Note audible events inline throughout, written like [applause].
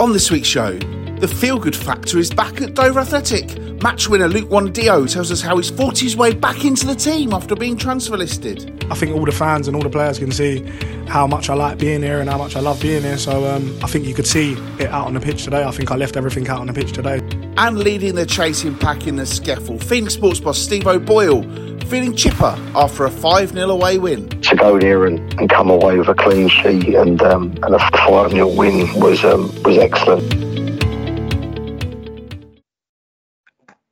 On this week's show, the feel good factor is back at Dover Athletic. Match winner Luke Wanadio tells us how he's fought his way back into the team after being transfer listed. I think all the fans and all the players can see how much I like being here and how much I love being here. So um, I think you could see it out on the pitch today. I think I left everything out on the pitch today. And leading the chasing pack in the SCEFL, Phoenix Sports boss Steve O'Boyle feeling chipper after a 5 0 away win. To go there and, and come away with a clean sheet and, um, and a 5 0 win was, um, was excellent.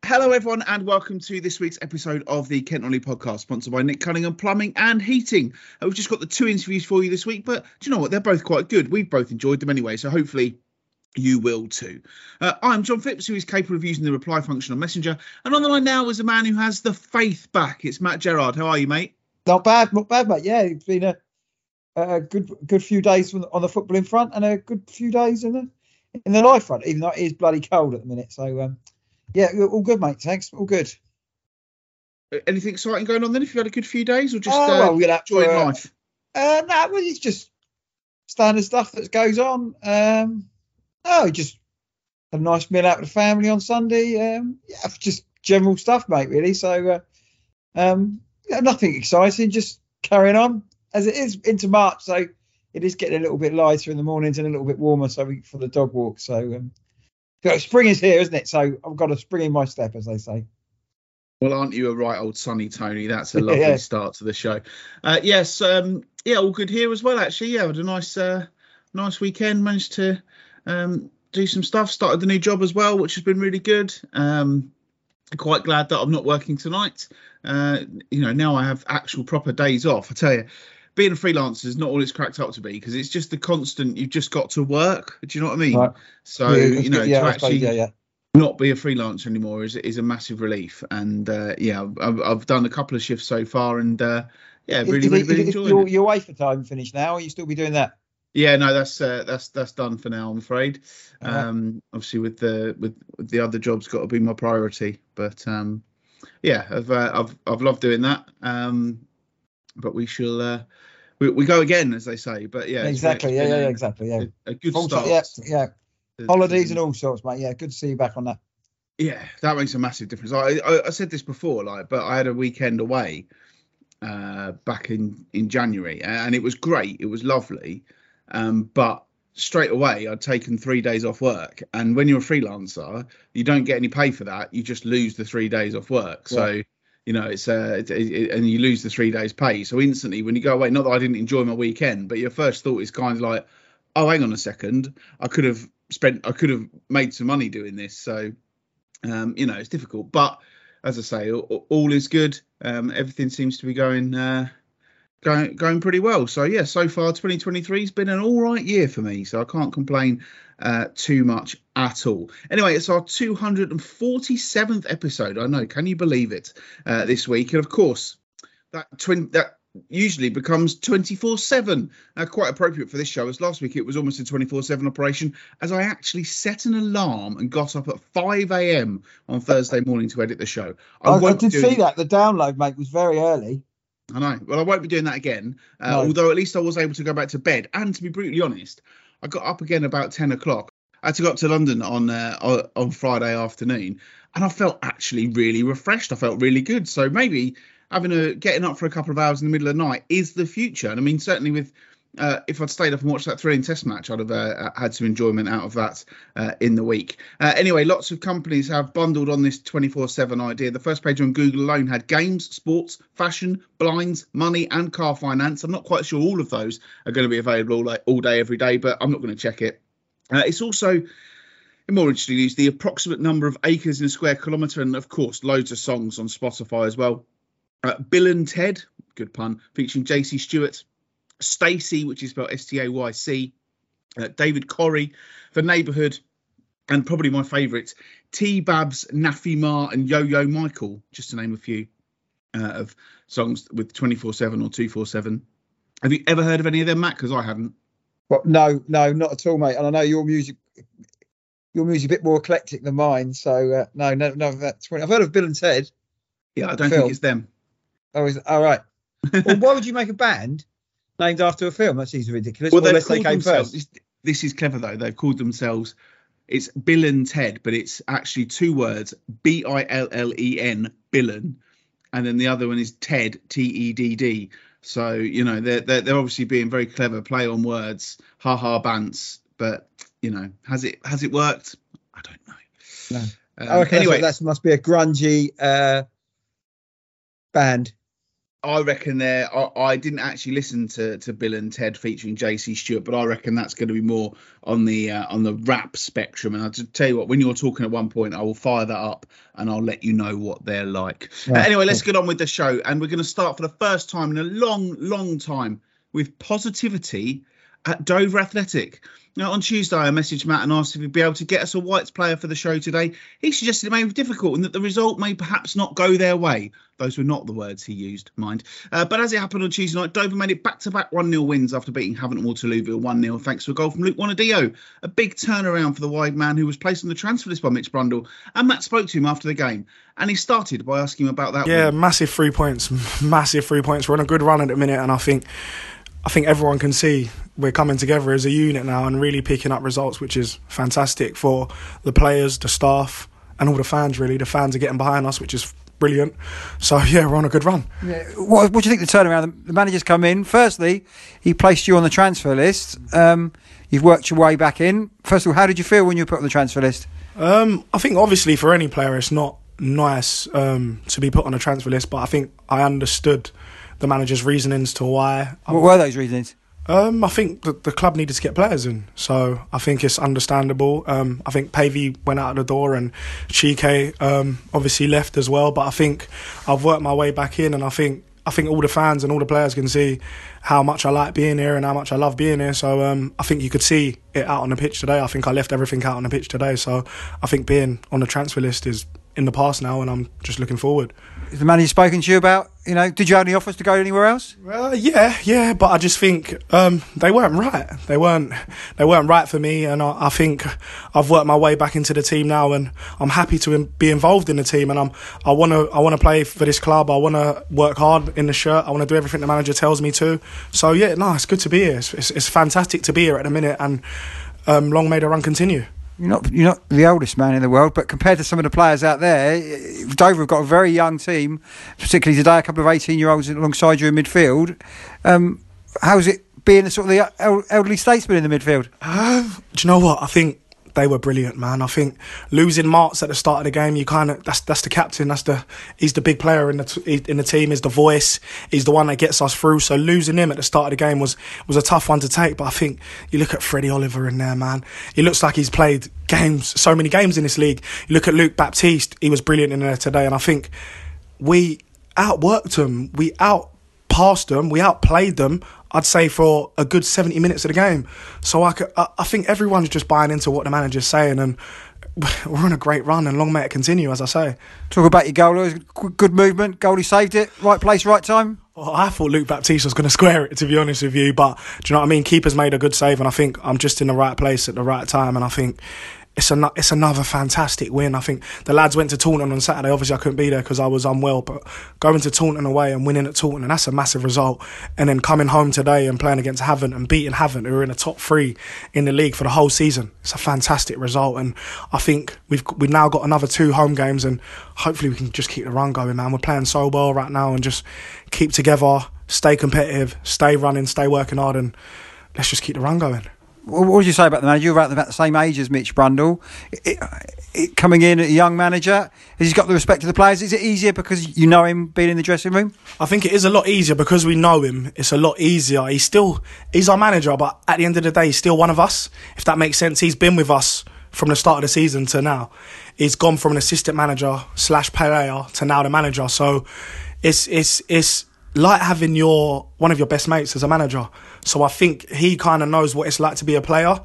Hello, everyone, and welcome to this week's episode of the Kent Non-League podcast, sponsored by Nick Cunningham Plumbing and Heating. Uh, we've just got the two interviews for you this week, but do you know what? They're both quite good. We've both enjoyed them anyway, so hopefully you will too. Uh, I'm John Phipps, who is capable of using the reply function on Messenger. And on the line now is a man who has the faith back. It's Matt Gerard. How are you, mate? Not bad, not bad, mate. Yeah, it's been a, a good good few days on the football in front and a good few days in the in the life front, even though it is bloody cold at the minute. So, um, yeah, all good, mate. Thanks. All good. Uh, anything exciting going on then? If you've had a good few days, or just oh, uh, well, we're enjoying uh, life? Uh, no, well, it's just standard stuff that goes on. Um, oh, just had a nice meal out with the family on Sunday. Um, yeah, just general stuff, mate. Really. So, uh, um, yeah, nothing exciting. Just carrying on as it is into March. So it is getting a little bit lighter in the mornings and a little bit warmer. So we, for the dog walk. So um, spring is here, isn't it? So I've got a spring in my step, as they say. Well, aren't you a right old sunny Tony? That's a [laughs] lovely yeah. start to the show. Uh, yes, um, yeah, all good here as well. Actually, yeah, had a nice, uh, nice weekend. Managed to um, do some stuff. Started the new job as well, which has been really good. Um, quite glad that I'm not working tonight. Uh, you know, now I have actual proper days off. I tell you, being a freelancer is not all it's cracked up to be because it's just the constant. You've just got to work. Do you know what I mean? Right. So yeah, you know, yeah, to actually yeah, yeah. not be a freelancer anymore is is a massive relief. And uh, yeah, I've, I've, done a couple of shifts so far, and uh, yeah, really, really, really enjoying your, it. Your wafer time finished now? Or you still be doing that? Yeah, no, that's uh, that's that's done for now. I'm afraid. Um, obviously, with the with, with, the other jobs, got to be my priority. But um, yeah, I've uh, I've I've loved doing that. Um, but we shall uh, we, we go again, as they say. But yeah, exactly. Yeah, yeah, exactly. Yeah, a, a good Full start. Yeah, yeah. Holidays and all sorts, mate. Yeah, good to see you back on that. Yeah, that makes a massive difference. I, I, I said this before, like, but I had a weekend away uh, back in in January, and it was great. It was lovely. Um, but straight away, I'd taken three days off work. And when you're a freelancer, you don't get any pay for that. You just lose the three days off work. So, yeah. you know, it's uh, it, it, and you lose the three days pay. So instantly, when you go away, not that I didn't enjoy my weekend, but your first thought is kind of like, oh, hang on a second, I could have spent, I could have made some money doing this. So, um, you know, it's difficult. But as I say, all, all is good. Um, everything seems to be going. Uh, going going pretty well. So yeah, so far 2023 has been an all right year for me. So I can't complain uh, too much at all. Anyway, it's our 247th episode. I know, can you believe it? Uh, this week, and of course, that twin that usually becomes 24 7 uh, quite appropriate for this show as last week it was almost a 24 7 operation as i actually set an alarm and got up at 5 a.m on thursday morning to edit the show i, I, I did see that the download mate was very early I know. Well, I won't be doing that again. Uh, no. Although at least I was able to go back to bed. And to be brutally honest, I got up again about ten o'clock. I had to go up to London on uh, on Friday afternoon, and I felt actually really refreshed. I felt really good. So maybe having a getting up for a couple of hours in the middle of the night is the future. And I mean, certainly with uh, if I'd stayed up and watched that thrilling test match, I'd have uh, had some enjoyment out of that uh, in the week. Uh, anyway, lots of companies have bundled on this 24 7 idea. The first page on Google alone had games, sports, fashion, blinds, money, and car finance. I'm not quite sure all of those are going to be available like all day, every day, but I'm not going to check it. Uh, it's also in more interesting news the approximate number of acres in a square kilometre, and of course, loads of songs on Spotify as well. Uh, Bill and Ted, good pun, featuring JC Stewart, Stacey, which is spelled S T A Y C, uh, David Corrie, The Neighbourhood, and probably my favourite, T Babs, Nafi Mar, and Yo Yo Michael, just to name a few uh, of songs with 24 7 or 247. Have you ever heard of any of them, Matt? Because I haven't. Well, no, no, not at all, mate. And I know your music, your music a bit more eclectic than mine. So uh, no, no, no. That's I've heard of Bill and Ted. Yeah, I don't film. think it's them. Oh, is all right. [laughs] well, why would you make a band named after a film. That seems ridiculous. Well, unless they came first. this is clever though. They've called themselves it's Bill and Ted, but it's actually two words: B I L L E N, Billen, and then the other one is Ted, T E D D. So you know they're, they're they're obviously being very clever, play on words, ha ha bants. But you know, has it has it worked? I don't know. No. Um, anyway, that must be a grungy uh, band. I reckon there. I, I, didn't actually listen to, to Bill and Ted featuring JC Stewart, but I reckon that's going to be more on the uh, on the rap spectrum. And I'll tell you what, when you're talking at one point, I will fire that up and I'll let you know what they're like. Right. Uh, anyway, let's get on with the show, and we're going to start for the first time in a long, long time with positivity at Dover Athletic. Now, on Tuesday, I messaged Matt and asked if he'd be able to get us a Whites player for the show today. He suggested it may be difficult and that the result may perhaps not go their way. Those were not the words he used, mind. Uh, but as it happened on Tuesday night, Dover made it back to back 1 0 wins after beating Havant Waterlooville 1 0, thanks to a goal from Luke Wanadio. A big turnaround for the wide man who was placed on the transfer list by Mitch Brundle. And Matt spoke to him after the game. And he started by asking him about that. Yeah, win. massive three points. [laughs] Massive three points. We're on a good run at the minute. And I think I think everyone can see we're coming together as a unit now and really picking up results, which is fantastic for the players, the staff, and all the fans. Really, the fans are getting behind us, which is brilliant. So [laughs] yeah, we're on a good run. Yeah. What, what do you think the turnaround? The manager's come in. Firstly, he placed you on the transfer list. Um, you've worked your way back in. First of all, how did you feel when you were put on the transfer list? Um, I think obviously for any player, it's not nice um, to be put on a transfer list, but I think I understood the manager's reasonings to why. What were those reasonings? Um, I think the, the club needed to get players in, so I think it's understandable. Um, I think Pavey went out of the door and Chike um, obviously left as well. But I think I've worked my way back in, and I think I think all the fans and all the players can see how much I like being here and how much I love being here. So um, I think you could see it out on the pitch today. I think I left everything out on the pitch today. So I think being on the transfer list is in the past now, and I'm just looking forward. Has the manager spoken to you about, you know, did you have any offers to go anywhere else? Well, yeah, yeah, but I just think um, they weren't right. They weren't, they weren't right for me, and I, I, think I've worked my way back into the team now, and I'm happy to be involved in the team, and I'm, I want to, I want to play for this club. I want to work hard in the shirt. I want to do everything the manager tells me to. So yeah, no, it's good to be here. It's, it's, it's fantastic to be here at the minute, and um, long may the run continue you're not you're not the oldest man in the world, but compared to some of the players out there, Dover have got a very young team, particularly today, a couple of 18 year olds alongside you in midfield. Um, how's it being a sort of the elderly statesman in the midfield? Uh, do you know what? I think they were brilliant, man. I think losing Martz at the start of the game, you kind of that's that's the captain. That's the he's the big player in the t- in the team. He's the voice. He's the one that gets us through. So losing him at the start of the game was was a tough one to take. But I think you look at Freddie Oliver in there, man. He looks like he's played games, so many games in this league. You look at Luke Baptiste. He was brilliant in there today, and I think we outworked him. We outpassed them. We outplayed them. I'd say for a good 70 minutes of the game. So I, could, I, I think everyone's just buying into what the manager's saying and [laughs] we're on a great run and long may it continue, as I say. Talk about your goal. Good movement. Goalie saved it. Right place, right time. Well, I thought Luke Baptiste was going [laughs] to square it, to be honest with you. But do you know what I mean? Keeper's made a good save, and I think I'm just in the right place at the right time. And I think it's an, it's another fantastic win. I think the lads went to Taunton on Saturday. Obviously, I couldn't be there because I was unwell, but going to Taunton away and winning at Taunton, that's a massive result. And then coming home today and playing against Havant and beating Havant, who are in the top three in the league for the whole season, it's a fantastic result. And I think we've we've now got another two home games, and hopefully we can just keep the run going, man. We're playing so well right now, and just keep together, stay competitive, stay running, stay working hard, and let's just keep the run going what would you say about the manager? You're about the same age as Mitch Brundle. It, it, coming in, at a young manager, has he got the respect of the players? Is it easier because you know him being in the dressing room? I think it is a lot easier because we know him. It's a lot easier. He's still he's our manager, but at the end of the day, he's still one of us. If that makes sense, he's been with us from the start of the season to now. He's gone from an assistant manager slash player to now the manager. So it's it's it's like having your one of your best mates as a manager. So I think he kind of knows what it's like to be a player,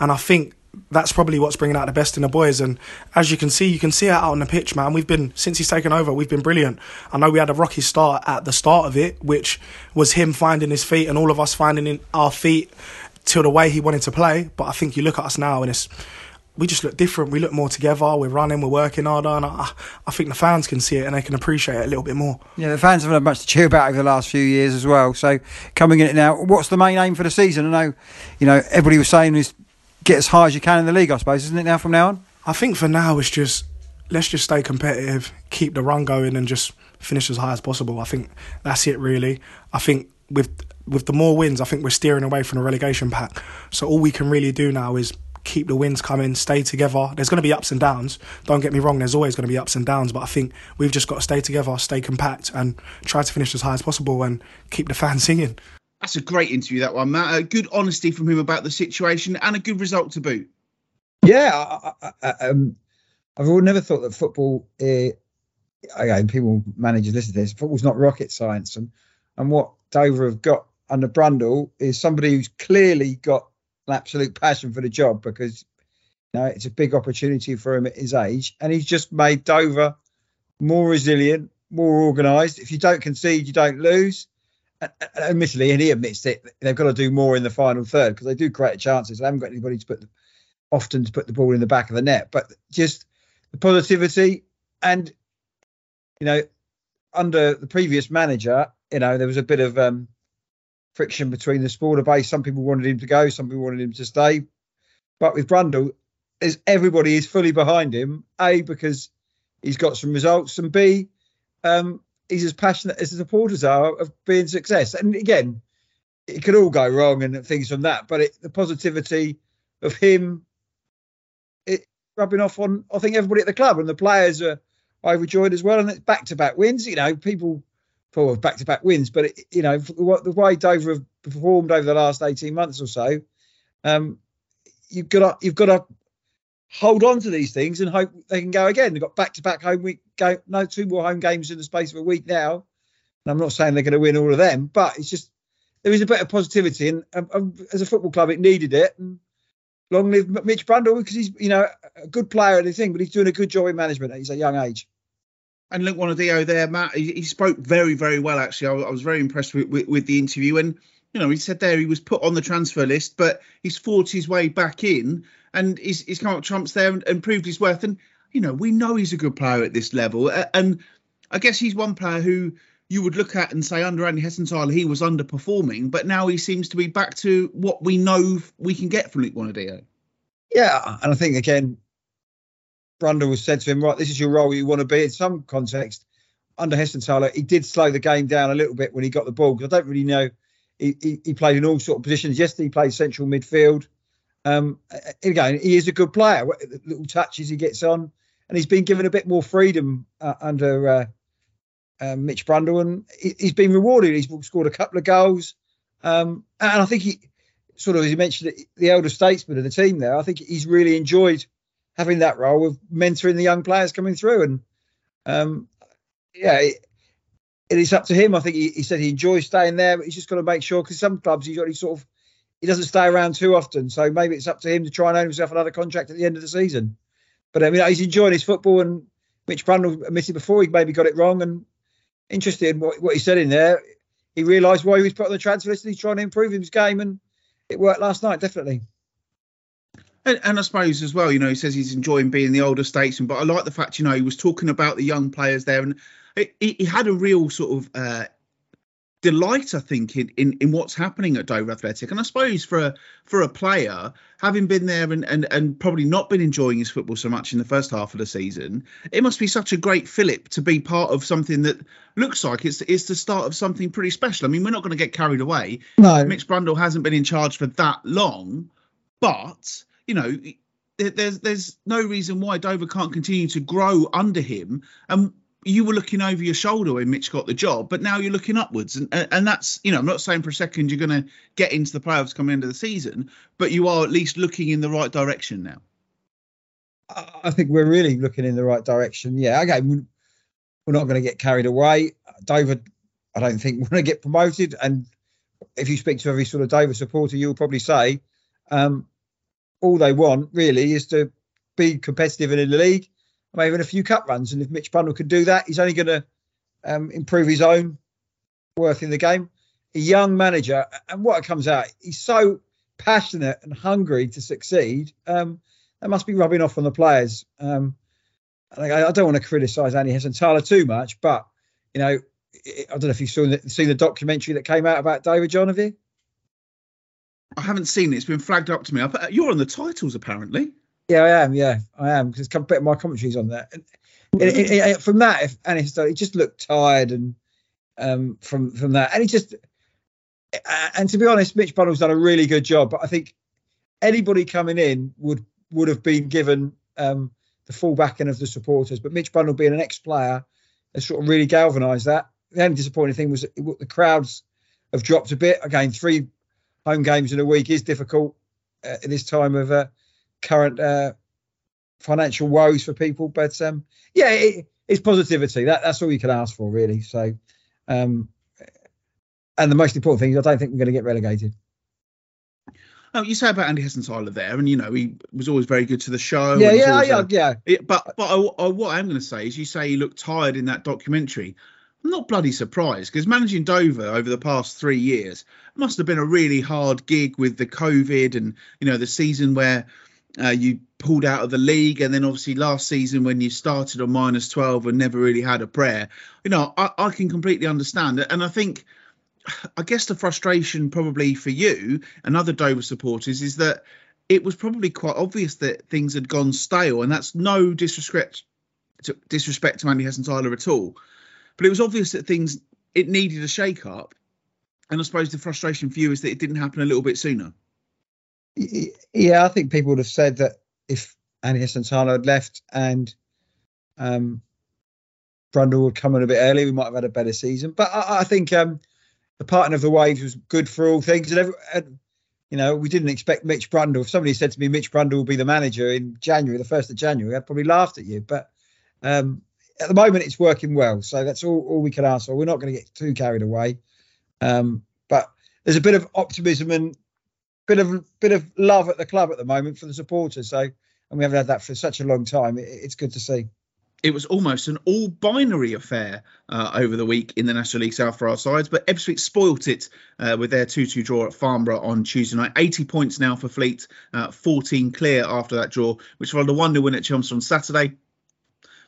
and I think that's probably what's bringing out the best in the boys. And as you can see, you can see it out on the pitch, man. We've been since he's taken over, we've been brilliant. I know we had a rocky start at the start of it, which was him finding his feet and all of us finding our feet to the way he wanted to play. But I think you look at us now, and it's we just look different. We look more together. We're running. We're working harder, and I, I think the fans can see it and they can appreciate it a little bit more. Yeah, the fans have had much to cheer about over the last few years as well. So coming in it now, what's the main aim for the season? I know, you know, everybody was saying is get as high as you can in the league, I suppose, isn't it? Now from now on. I think for now it's just let's just stay competitive, keep the run going, and just finish as high as possible. I think that's it really. I think with with the more wins, I think we're steering away from the relegation pack. So all we can really do now is keep the wins coming, stay together. There's going to be ups and downs. Don't get me wrong. There's always going to be ups and downs, but I think we've just got to stay together, stay compact, and try to finish as high as possible and keep the [laughs] fans singing. That's a great interview, that one, Matt. A good honesty from him about the situation and a good result to boot. Yeah, I, I, I, um, I've never thought that football. Uh, again, people managers listen to this. Football's not rocket science, and and what Dover have got under Brundle is somebody who's clearly got an absolute passion for the job because you know it's a big opportunity for him at his age, and he's just made Dover more resilient, more organised. If you don't concede, you don't lose. admittedly, and he admits it, they've got to do more in the final third because they do create chances. They haven't got anybody to put the, often to put the ball in the back of the net, but just the positivity and you know under the previous manager, you know there was a bit of um, friction between the supporter base. Some people wanted him to go, some people wanted him to stay. But with Brundle, is everybody is fully behind him. A because he's got some results, and B, um, he's as passionate as the supporters are of being success. And again, it could all go wrong and things from that, but it, the positivity of him, it rubbing off on I think everybody at the club and the players are overjoyed as well. And it's back to back wins. You know, people for back to back wins. But it, you know, the way Dover have performed over the last eighteen months or so, um, you've got to, you've got to hold on to these things and hope they can go again. They've got back to back home week, go, no two more home games in the space of a week now. And I'm not saying they're going to win all of them, but it's just there is a bit of positivity, and as a football club, it needed it. And long live Mitch Brundle because he's you know a good player and everything, but he's doing a good job in management at his young age. And Luke Wanadio there, Matt. He, he, spoke very, very well. Actually, I, I was very impressed with, with, with, the interview. And you know, he said there he was put on the transfer list, but he's fought his way back in, and he's, he's come up trumps there and, and proved his worth. And you know, we know he's a good player at this level. And I guess he's one player who you would look at and say under Andy Hessenthaler he was underperforming, but now he seems to be back to what we know we can get from Luke Wanadio. Yeah, and I think again Brundle was said to him, right, this is your role you want to be. In some context, under Hessenthaler, he did slow the game down a little bit when he got the ball because I don't really know. He, he, he, played in all sort of positions. Yesterday, he played central midfield. Um, again, he is a good player. Little touches he gets on, and he's been given a bit more freedom uh, under uh, uh, Mitch Brundle, and he, has been rewarded. He's scored a couple of goals, um, and I think he sort of, as you mentioned, the elder statesman of the team there. I think he's really enjoyed having that role of mentoring the young players coming through. And um, yeah, it, it is up to him. I think he, he, said he enjoys staying there, but he's just got to make sure because some clubs he's got sort of he doesn't stay around too often. So maybe it's up to him to try and earn himself another contract at the end of the season. But I mean, he's enjoying his football, and Mitch Brundle admitted before he maybe got it wrong. And interesting in what, what he said in there, he realised why he was put on the transfer list, and he's trying to improve his game, and it worked last night, definitely. And, and, I suppose as well, you know, he says he's enjoying being the older statesman, but I like the fact, you know, he was talking about the young players there, and he, he had a real sort of uh, delight, I think, in, in, in what's happening at Dover Athletic. And I suppose for a for a player, having been there and, and and probably not been enjoying his football so much in the first half of the season, it must be such a great fillip to be part of something that looks like it's it's the start of something pretty special. I mean, we're not going to get carried away. No. Mitch Brundle hasn't been in charge for that long, but you know, there's there's no reason why Dover can't continue to grow under him. And you were looking over your shoulder when Mitch got the job, but now you're looking upwards, and and that's you know I'm not saying for a second you're going to get into the playoffs coming into the season, but you are at least looking in the right direction now. I think we're really looking in the right direction. Yeah, okay, we're not going to get carried away. Dover, I don't think we're going to get promoted, and if you speak to every sort of Dover supporter, you'll probably say um, all they want really is to be competitive in the league, maybe even a few cup runs. And if Mitch Brundle can do that, he's only going to um, improve his own worth in the game. A young manager, and what comes out, he's so passionate and hungry to succeed. Um, that must be rubbing off on the players. Um, I, I, don't want to criticise Andy Hessenthaler too much, but you know, I don't know if you've seen the, seen the documentary that came out about David John, have you? I haven't seen it. It's been flagged up to me. You're on the titles apparently. Yeah, I am. Yeah, I am because a bit of my commentaries on that. And it, it, it, from that, if Anis, he just looked tired and um, from from that, and he just and to be honest, Mitch Brundle's done a really good job. But I think anybody coming in would would have been given um, the full backing of the supporters. But Mitch Brundle being an ex-player has sort of really galvanised that. The only disappointing thing was the crowds have dropped a bit. Again, three home games in a week is difficult uh, at this time of uh, current uh, financial woes for people. But um, yeah, it, it's positivity. That, that's all you can ask for, really. So, um, and the most important thing is I don't think we're going to get relegated. Oh, you say about Andy Hessenthaler there, and you know he was always very good to the show. Yeah, yeah, yeah, yeah. It, but but I, I, what I'm going to say is, you say he looked tired in that documentary. I'm not bloody surprised because managing Dover over the past three years must have been a really hard gig with the COVID and you know the season where uh, you pulled out of the league, and then obviously last season when you started on minus 12 and never really had a prayer. You know, I, I can completely understand it, and I think [sighs] I guess the frustration probably for you and other Dover supporters is that it was probably quite obvious that things had gone stale, and that's no disrespect to, disrespect to Andy Hessenthaler at all. But it was obvious that things it needed a shake up, and I suppose the frustration for you is that it didn't happen a little bit sooner. Yeah, I think people would have said that if Andy Hessenthaler had left and um, Brundle would come in a bit earlier, we might have had a better season. But I, I think um, the parting of the waves was good for all things. And, every, and, you know, we didn't expect Mitch Brundle. If somebody said to me Mitch Brundle will be the manager in January, the first of January, I'd probably laughed at you. But um, at the moment, it's working well. So that's all, all we can ask for. We're not going to get too carried away. Um, but there's a bit of optimism and bit of bit of love at the club at the moment for the supporters. So, and we haven't had that for such a long time. It, it's good to see it was almost an all binary affair uh, over the week in the National League South for our sides, but Ebbsfleet spoilt it uh, with their 2 2 draw at Farnborough on Tuesday night. 80 points now for Fleet, uh, 14 clear after that draw, which followed a 1 0 win at Chelmsford on Saturday.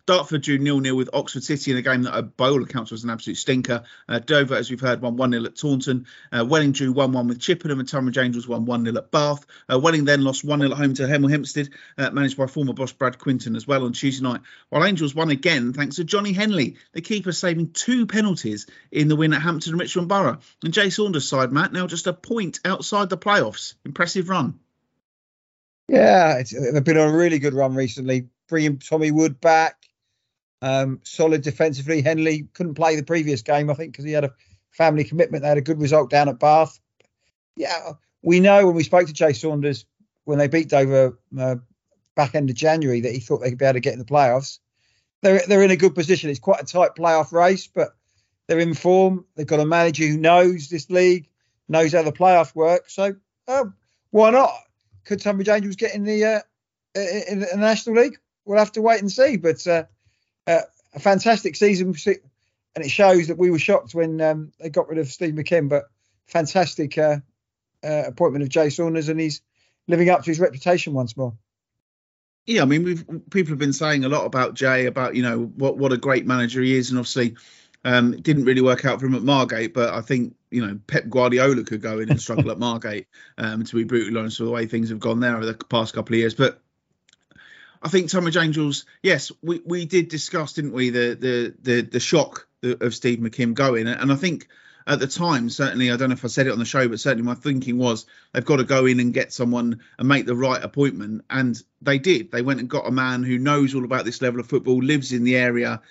Dartford drew nil nil with Oxford City in a game that by all accounts was an absolute stinker. Uh, Dover, as we've heard, won 1 0 at Taunton. Uh, Welling drew 1 1 with Chippenham and Tonbridge Angels won 1 0 at Bath. Uh, Welling then lost 1 0 at home to Hemel Hempstead, uh, managed by former boss Brad Quinton as well on Tuesday night. While Angels won again thanks to Johnny Henley, the keeper saving two penalties in the win at Hampton and Richmond Borough. And Jay Saunders' side, Matt, now just a point outside the playoffs. Impressive run. Yeah, they've been on a really good run recently, bringing Tommy Wood back. Um, solid defensively. Henley couldn't play the previous game, I think, because he had a family commitment. They had a good result down at Bath. Yeah, we know when we spoke to Jay Saunders when they beat Dover uh, back end of January that he thought they could be able to get in the playoffs. They're they're in a good position. It's quite a tight playoff race, but they're in form. They've got a manager who knows this league, knows how the playoff work. So uh, why not? Could Tonbridge Angels get in the uh, in the National League? We'll have to wait and see. But uh, a fantastic season, and it shows that we were shocked when um, they got rid of Steve McKimm, but fantastic uh, uh, appointment of Jay Saunders, and he's living up to his reputation once more. Yeah, I mean, we've people have been saying a lot about Jay, about you know what what a great manager he is, and obviously um, it didn't really work out for him at Margate, but I think you know Pep Guardiola could go in and struggle at [laughs] Margate. Um, to be brutally honest, with the way things have gone there over the past couple of years, but I think Tonbridge Angels, yes, we, we did discuss, didn't we, the the the, the shock of Steve McKimm going, and I think at the time, certainly, I don't know if I said it on the show, but certainly my thinking was they've got to go in and get someone and make the right appointment, and they did. They went and got a man who knows all about this level of football, lives in the area.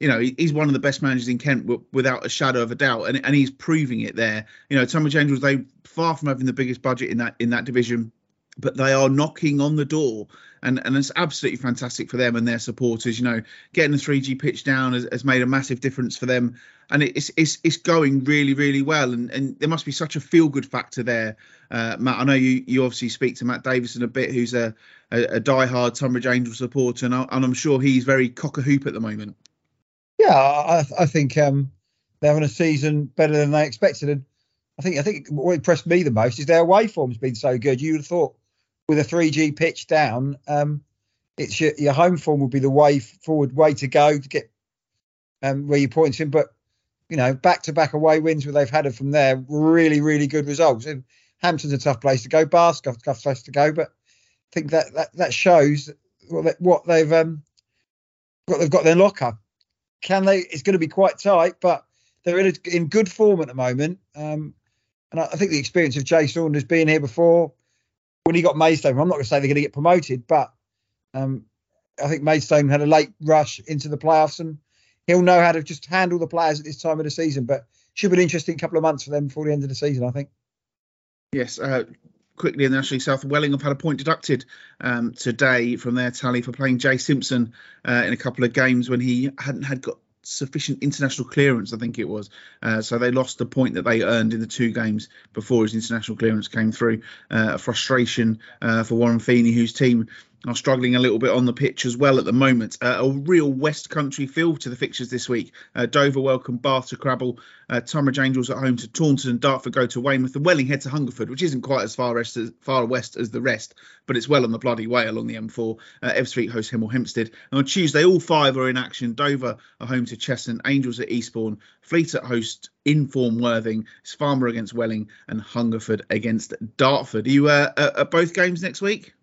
You know, he's one of the best managers in Kent without a shadow of a doubt, and, and he's proving it there. You know, Tonbridge Angels, they far from having the biggest budget in that in that division but they are knocking on the door. And and it's absolutely fantastic for them and their supporters you know getting the 3g pitch down has, has made a massive difference for them. And it's it's it's going really really well. And and there must be such a feel good factor there uh, matt. I know you you obviously speak to matt davison a bit who's a a, a die-hard Tonbridge angel supporter and, I, and i'm sure he's very cock a hoop at the moment. Yeah i, I think um, they're having a season better than they expected. And I think I think what impressed me the most is their away form's been so good. You would have thought with a 3G pitch down, um, it's your, your, home form will be the way forward, way to go to get um, where you're pointing. But you know, back to back away wins where they've had it from there, really, really good results. And Hampton's a tough place to go. Bath's a tough place to go, but I think that that, that shows what they've um, what they've got their locker. Can they? It's going to be quite tight, but they're in, a, in good form at the moment. Um, and I, I, think the experience of Jay Saunders being here before, when he got Maidstone, I'm not going to say they're going to get promoted, but um, I think Maidstone had a late rush into the playoffs, and he'll know how to just handle the players at this time of the season. But should be an interesting couple of months for them before the end of the season, I think. Yes, uh, quickly in the National South, Welling have had a point deducted um, today from their tally for playing Jay Simpson uh, in a couple of games when he hadn't had got sufficient international clearance, I think it was. Uh, so they lost the point that they earned in the two games before his international clearance came through. Uh, a frustration uh, for Warren Feeney, whose team are struggling a little bit on the pitch as well at the moment. Uh, a real West Country feel to the fixtures this week. Uh, Dover welcome Bath to Crabble. Uh, Tonbridge Angels at home to Taunton and Dartford go to Weymouth. And Welling head to Hungerford, which isn't quite as far west as, far west as the rest, but it's well on the bloody way along the M4. Uh, Ebbsfleet host Hemel Hempstead. And on Tuesday, all five are in action. Dover are home to Cheshunt, Angels at Eastbourne, Fleet at host Inform Worthing, Farmer against Welling, and Hungerford against Dartford. Are you uh, at both games next week?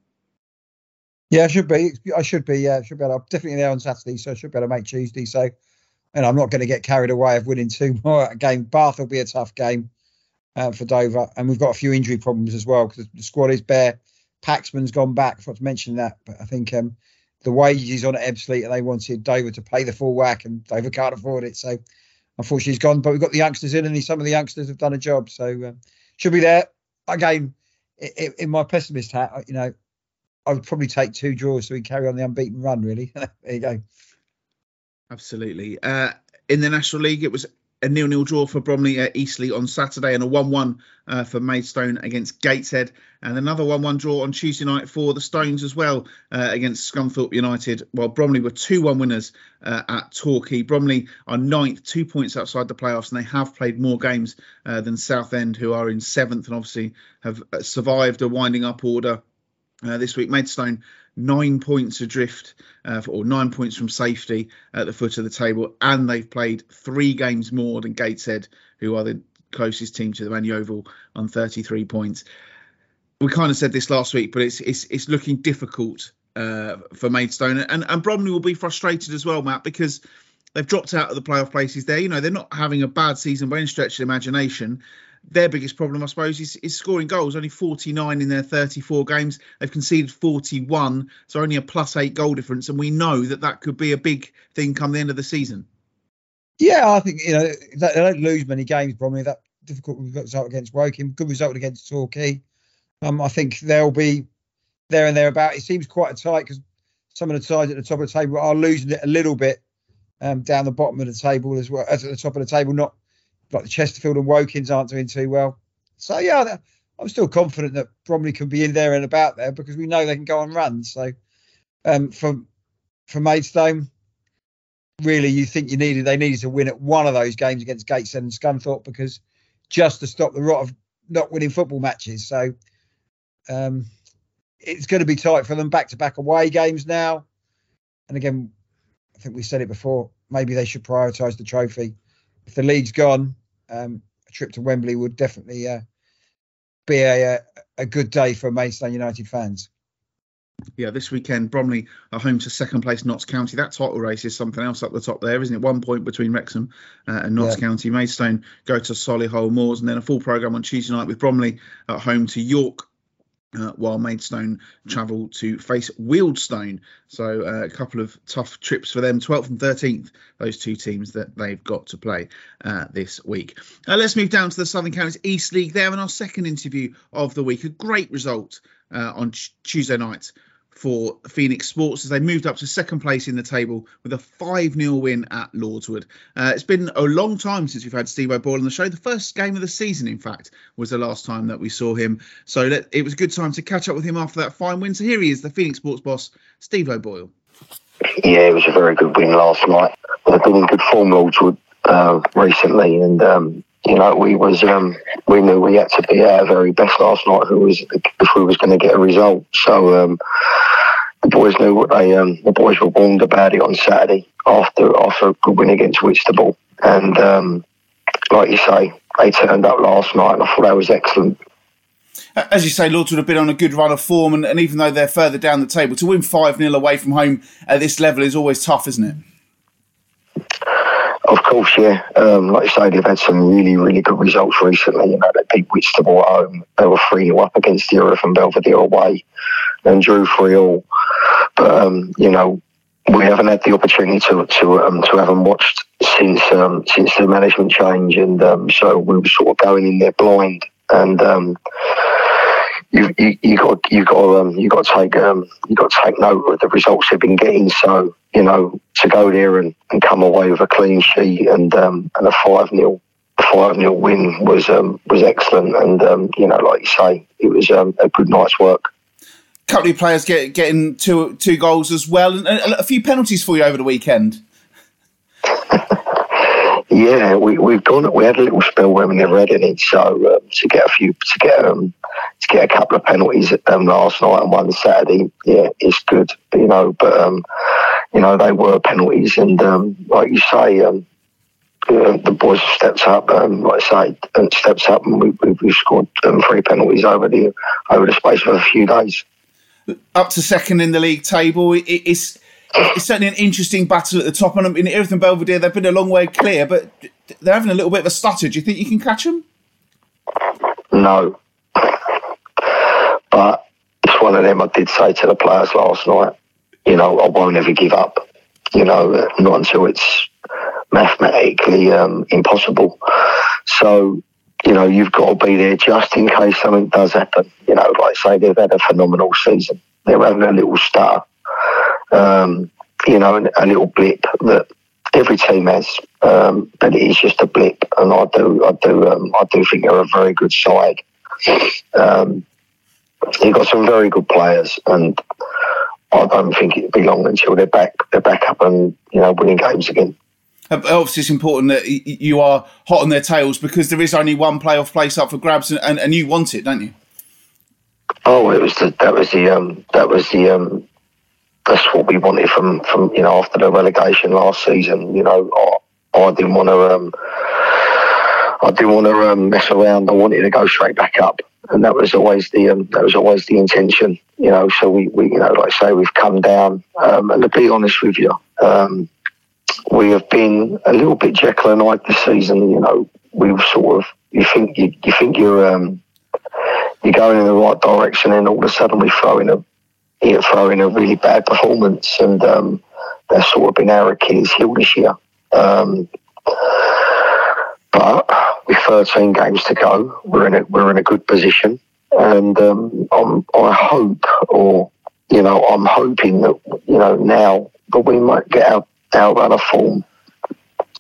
Yeah, I should be. I should be. Yeah, I should be. I'm definitely there on Saturday, so I should be able to make Tuesday. So, and I'm not going to get carried away of winning two [laughs] more game. Bath will be a tough game uh, for Dover, and we've got a few injury problems as well because the squad is bare. Paxman's gone back. Forgot to mention that, but I think um, the wages on at Ebbsfleet, and they wanted Dover to pay the full whack, and Dover can't afford it. So, unfortunately, he's gone. But we've got the youngsters in, and some of the youngsters have done a job. So, um, should be there again. In, in my pessimist hat, you know, I would probably take two draws so we carry on the unbeaten run. Really, [laughs] there you go. Absolutely. Uh, in the National League, it was a nil-nil draw for Bromley at Eastleigh on Saturday, and a one-one uh, for Maidstone against Gateshead, and another one-one draw on Tuesday night for the Stones as well uh, against Scunthorpe United. While Bromley were two-one winners uh, at Torquay. Bromley are ninth, two points outside the playoffs, and they have played more games uh, than Southend, who are in seventh, and obviously have uh, survived a winding-up order uh, this week. Maidstone nine points adrift, uh, or nine points from safety at the foot of the table, and they've played three games more than Gateshead, who are the closest team to the Man Yeovil on 33 points. We kind of said this last week, but it's it's it's looking difficult uh, for Maidstone, and and Bromley will be frustrated as well, Matt, because they've dropped out of the playoff places. There, you know, they're not having a bad season by any stretch of imagination their biggest problem, I suppose, is, is scoring goals. Only 49 in their 34 games. They've conceded 41, so only a plus eight goal difference. And we know that that could be a big thing come the end of the season. Yeah, I think you know they don't lose many games. Probably that difficult result against Woking, good result against Torquay. Um, I think they'll be there and thereabout. It seems quite tight because some of the sides at the top of the table are losing it a little bit um, down the bottom of the table as well as at the top of the table, not like the Chesterfield and Wokins aren't doing too well. So yeah, I'm still confident that Bromley can be in there and about there because we know they can go on runs. So um, for for Maidstone, really, you think you needed they needed to win at one of those games against Gateshead and Scunthorpe because just to stop the rot of not winning football matches. So um, it's going to be tight for them back to back away games now. And again, I think we said it before. Maybe they should prioritise the trophy if the league's gone, um, a trip to Wembley would definitely uh, be a, a good day for Maidstone United fans. Yeah, this weekend Bromley are home to second place Notts County. That title race is something else up the top there, isn't it? One point between Wrexham uh, and Notts yeah. County. Maidstone go to Solihull Moors, and then a full programme on Tuesday night with Bromley at home to York uh, while Maidstone travel to face Wealdstone. So uh, a couple of tough trips for them. 12th and 13th, those two teams that they've got to play uh, this week. Uh, let's move down to the Southern Counties East League there in our second interview of the week. A great result uh, on Tuesday night for Phoenix Sports as they moved up to second place in the table with a 5 0 win at Lordswood. Uh, it's been a long time since we've had Steve O'Boyle on the show. The first game of the season, in fact, was the last time that we saw him. So it was a good time to catch up with him after that fine win. So here he is, the Phoenix Sports boss, Steve O'Boyle. Yeah, it was a very good win last night. They've been in good form, Lordswood, uh, recently, and um, you know, we was um, we knew we had to be at our very best last night. Was if we was going to get a result? So um, boys knew what they um, the boys were warned about it on Saturday after after a good win against Whitstable, and um, like you say, they turned up last night, and I thought that was excellent. as you say, Lordswood have been on a good run of form, and, and even though they're further down the table, to win 5 0 away from home at this level is always tough, isn't it? Of course, yeah. Um, like you say, they've had some really, really good results recently. You know, they beat Whitstable at home. They were 3 0 up against the Erith and Belvedere away and drew 3 all. But, um, you know, we haven't had the opportunity to to um, to have them watched since um, since the management change, and um, so we were sort of going in there blind. And um, you, you, you got you got um, you got to take um, you got to take note of the results they've been getting. So you know to go there and, and come away with a clean sheet and um, and a five 0 five 0 win was um, was excellent. And um, you know, like you say, it was um, a good night's work. Couple of players get, getting two two goals as well, and a, a few penalties for you over the weekend. [laughs] Yeah, we we've gone. We had a little spell where we never had any, so um, to get a few, to get um, to get a couple of penalties um, last night and one Saturday, yeah, it's good, you know. But um, you know, they were penalties, and um, like you say, um, the boys stepped up. Um, like I say, and steps up, and we, we, we scored three penalties over the over the space of a few days. Up to second in the league table, it, it's it's certainly an interesting battle at the top. And in Erith and Belvedere, they've been a long way clear, but they're having a little bit of a stutter. Do you think you can catch them? No. But it's one of them I did say to the players last night, you know, I won't ever give up, you know, not until it's mathematically um, impossible. So, you know, you've got to be there just in case something does happen. You know, like say they've had a phenomenal season. They're having a little start um, you know, a little blip that every team has, um, but it is just a blip. And I do, I do, um, I do think they're a very good side. Um, they've got some very good players, and I don't think it'll be long until they're back, they're back up and you know winning games again. Obviously, it's important that you are hot on their tails because there is only one playoff place up for grabs, and, and, and you want it, don't you? Oh, it was the, that was the um, that was the um, that's what we wanted from from you know after the relegation last season. You know, I, I didn't want to um, I didn't want to um, mess around. I wanted to go straight back up, and that was always the um, that was always the intention. You know, so we, we you know like I say we've come down, um, and to be honest with you, um, we have been a little bit Jekyll and Hyde this season. You know, we've sort of you think you, you think you're um, you're going in the right direction, and all of a sudden we throw in a he throw in a really bad performance, and um, that's sort of been our Achilles heel this year. Um, but with 13 games to go, we're in a we're in a good position, and um, i hope, or you know, I'm hoping that you know now that we might get our our run form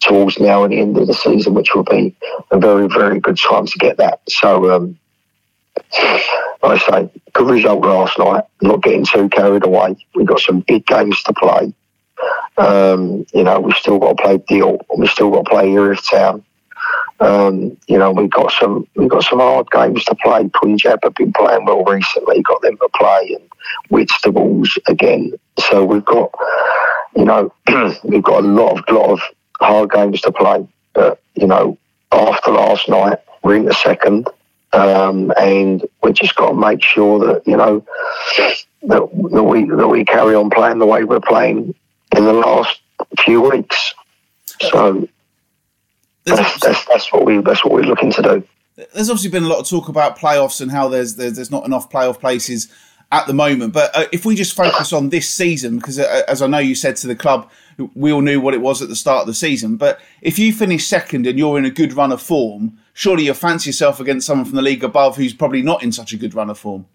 towards now and the end of the season, which will be a very very good time to get that. So. Um, like I say, good result last night. Not getting too carried away. We've got some big games to play. Um, you know, we've still got to play Deal. We've still got to play Erith Town. Um, you know, we've got some we've got some hard games to play. Punjab have been playing well recently. Got them to play, and Whitstables again. So we've got, you know, [clears throat] we've got a lot of lot of hard games to play. But you know, after last night, we're in the second. Um, and we just got to make sure that you know that, that we that we carry on playing the way we're playing in the last few weeks. So that's, that's, that's what we that's what we're looking to do. There's obviously been a lot of talk about playoffs and how there's there's, there's not enough playoff places at the moment. But uh, if we just focus on this season, because uh, as I know you said to the club, we all knew what it was at the start of the season. But if you finish second and you're in a good run of form, surely you'll fancy yourself against someone from the league above who's probably not in such a good run of form.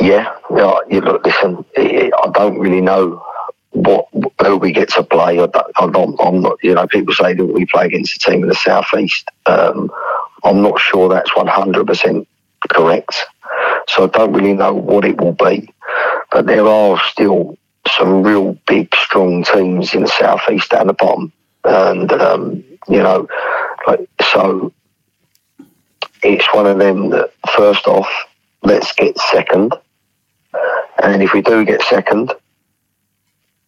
Yeah, yeah. You look, listen. I don't really know what who we get to play. I am not, I'm not. You know, people say that we play against a team in the southeast. Um, I'm not sure that's 100 percent correct. So I don't really know what it will be. But there are still some real big, strong teams in the southeast down the bottom. And, um, you know, like, so it's one of them that, first off, let's get second. And if we do get second,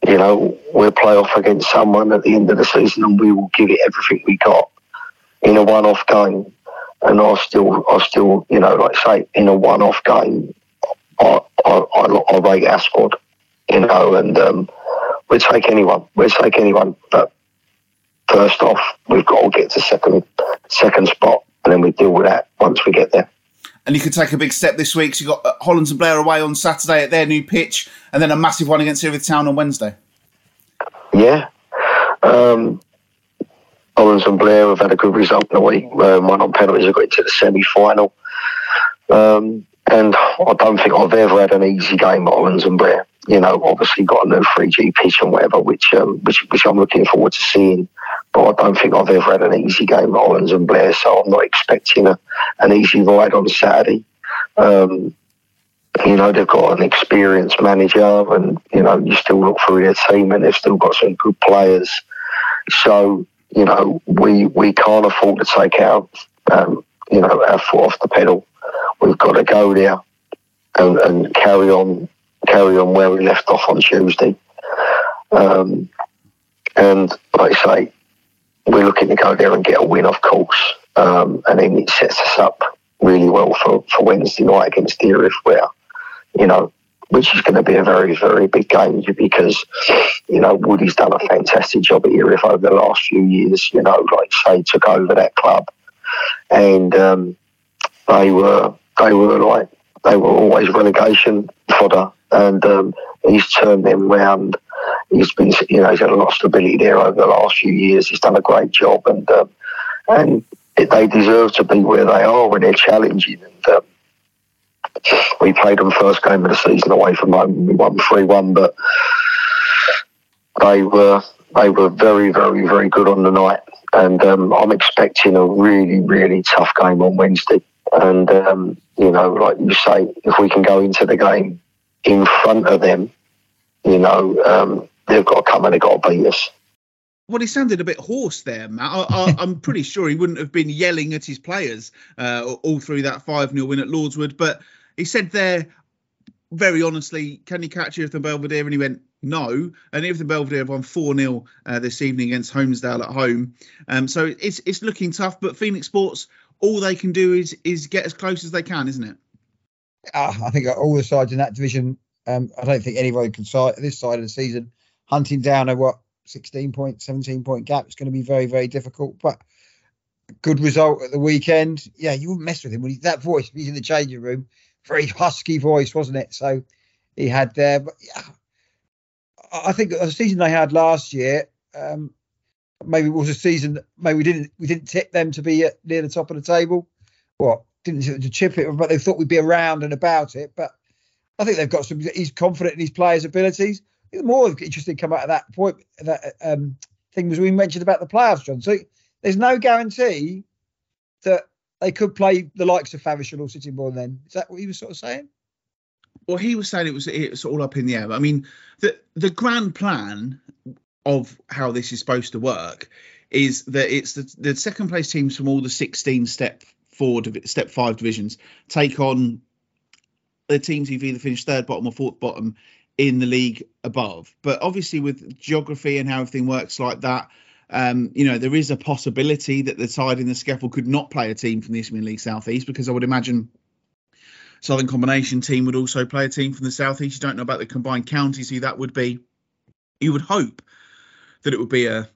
you know, we'll play off against someone at the end of the season and we will give it everything we got in a one off game and I still, I still, you know, like say in a one-off game, I, I, I, I rate our squad, you know, and um, we'd take anyone, we'd take anyone, but first off, we've got to get to second, second spot, and then we deal with that once we get there. And you could take a big step this week. So you got uh, Hollands and Blair away on Saturday at their new pitch, and then a massive one against Town on Wednesday. Yeah. Um, Hollands and Blair have had a good result in the week. Um, one on penalties, have got into the semi final. Um, and I don't think I've ever had an easy game at Hollands and Blair. You know, obviously got a new 3G pitch and whatever, which, um, which which I'm looking forward to seeing. But I don't think I've ever had an easy game at Hollands and Blair, so I'm not expecting a, an easy ride on Saturday. Um, you know, they've got an experienced manager, and you know, you still look through their team, and they've still got some good players. So you know, we we can't afford to take our um, you know our foot off the pedal. We've got to go there and, and carry on carry on where we left off on Tuesday. Um, and like I say, we're looking to go there and get a win, of course. Um, and then it sets us up really well for, for Wednesday night against Erith, where, you know, which is going to be a very, very big game because, you know, Woody's done a fantastic job at Erith over the last few years, you know, like say, took over that club. And um, they were, they were like, they were always relegation fodder. And um, he's turned them round. He's been, you know, he's had a lot of stability there over the last few years. He's done a great job. And, um, and they deserve to be where they are when they're challenging. And, um, we played them first game of the season away from home. We won three one, but they were they were very very very good on the night, and um, I'm expecting a really really tough game on Wednesday. And um, you know, like you say, if we can go into the game in front of them, you know, um, they've got to come and they've got to beat us. Well, he sounded a bit hoarse there, Matt. I, am pretty sure he wouldn't have been yelling at his players uh, all through that 5 0 win at Lordswood. But he said there, very honestly, can you catch Erith and Belvedere? And he went, no. And Erith and Belvedere won 4 0 uh, this evening against Holmesdale at home. Um, so it's it's looking tough. But Phoenix Sports, all they can do is is get as close as they can, isn't it? Uh, I think all the sides in that division, um, I don't think anybody can side this side of the season hunting down a what 16 point, 17 point gap. is going to be very, very difficult. But good result at the weekend. Yeah, you wouldn't mess with him when he, that voice. He's in the changing room very husky voice, wasn't it? So he had there. But yeah, I think the season they had last year, um, maybe it was a season. Maybe we didn't we didn't tip them to be at, near the top of the table. What didn't to chip it, but they thought we'd be around and about it. But I think they've got some. He's confident in his players' abilities. The more interesting come out of that point, that um, thing was we mentioned about the playoffs, John. So there's no guarantee that they could play the likes of Faversham or Sittingbourne then. Is that what he was sort of saying? Well, he was saying it was it's all up in the air. I mean, the the grand plan of how this is supposed to work is that it's the, the second place teams from all the 16 step four step five divisions take on the teams who've either finished third bottom or fourth bottom in the league above. But obviously, with geography and how everything works like that, um, you know, there is a possibility that the side in the SCEFL could not play a team from the Isthmian League Southeast because I would imagine Southern Combination team would also play a team from the Southeast. You don't know about the combined counties who that would be. You would hope that it would be a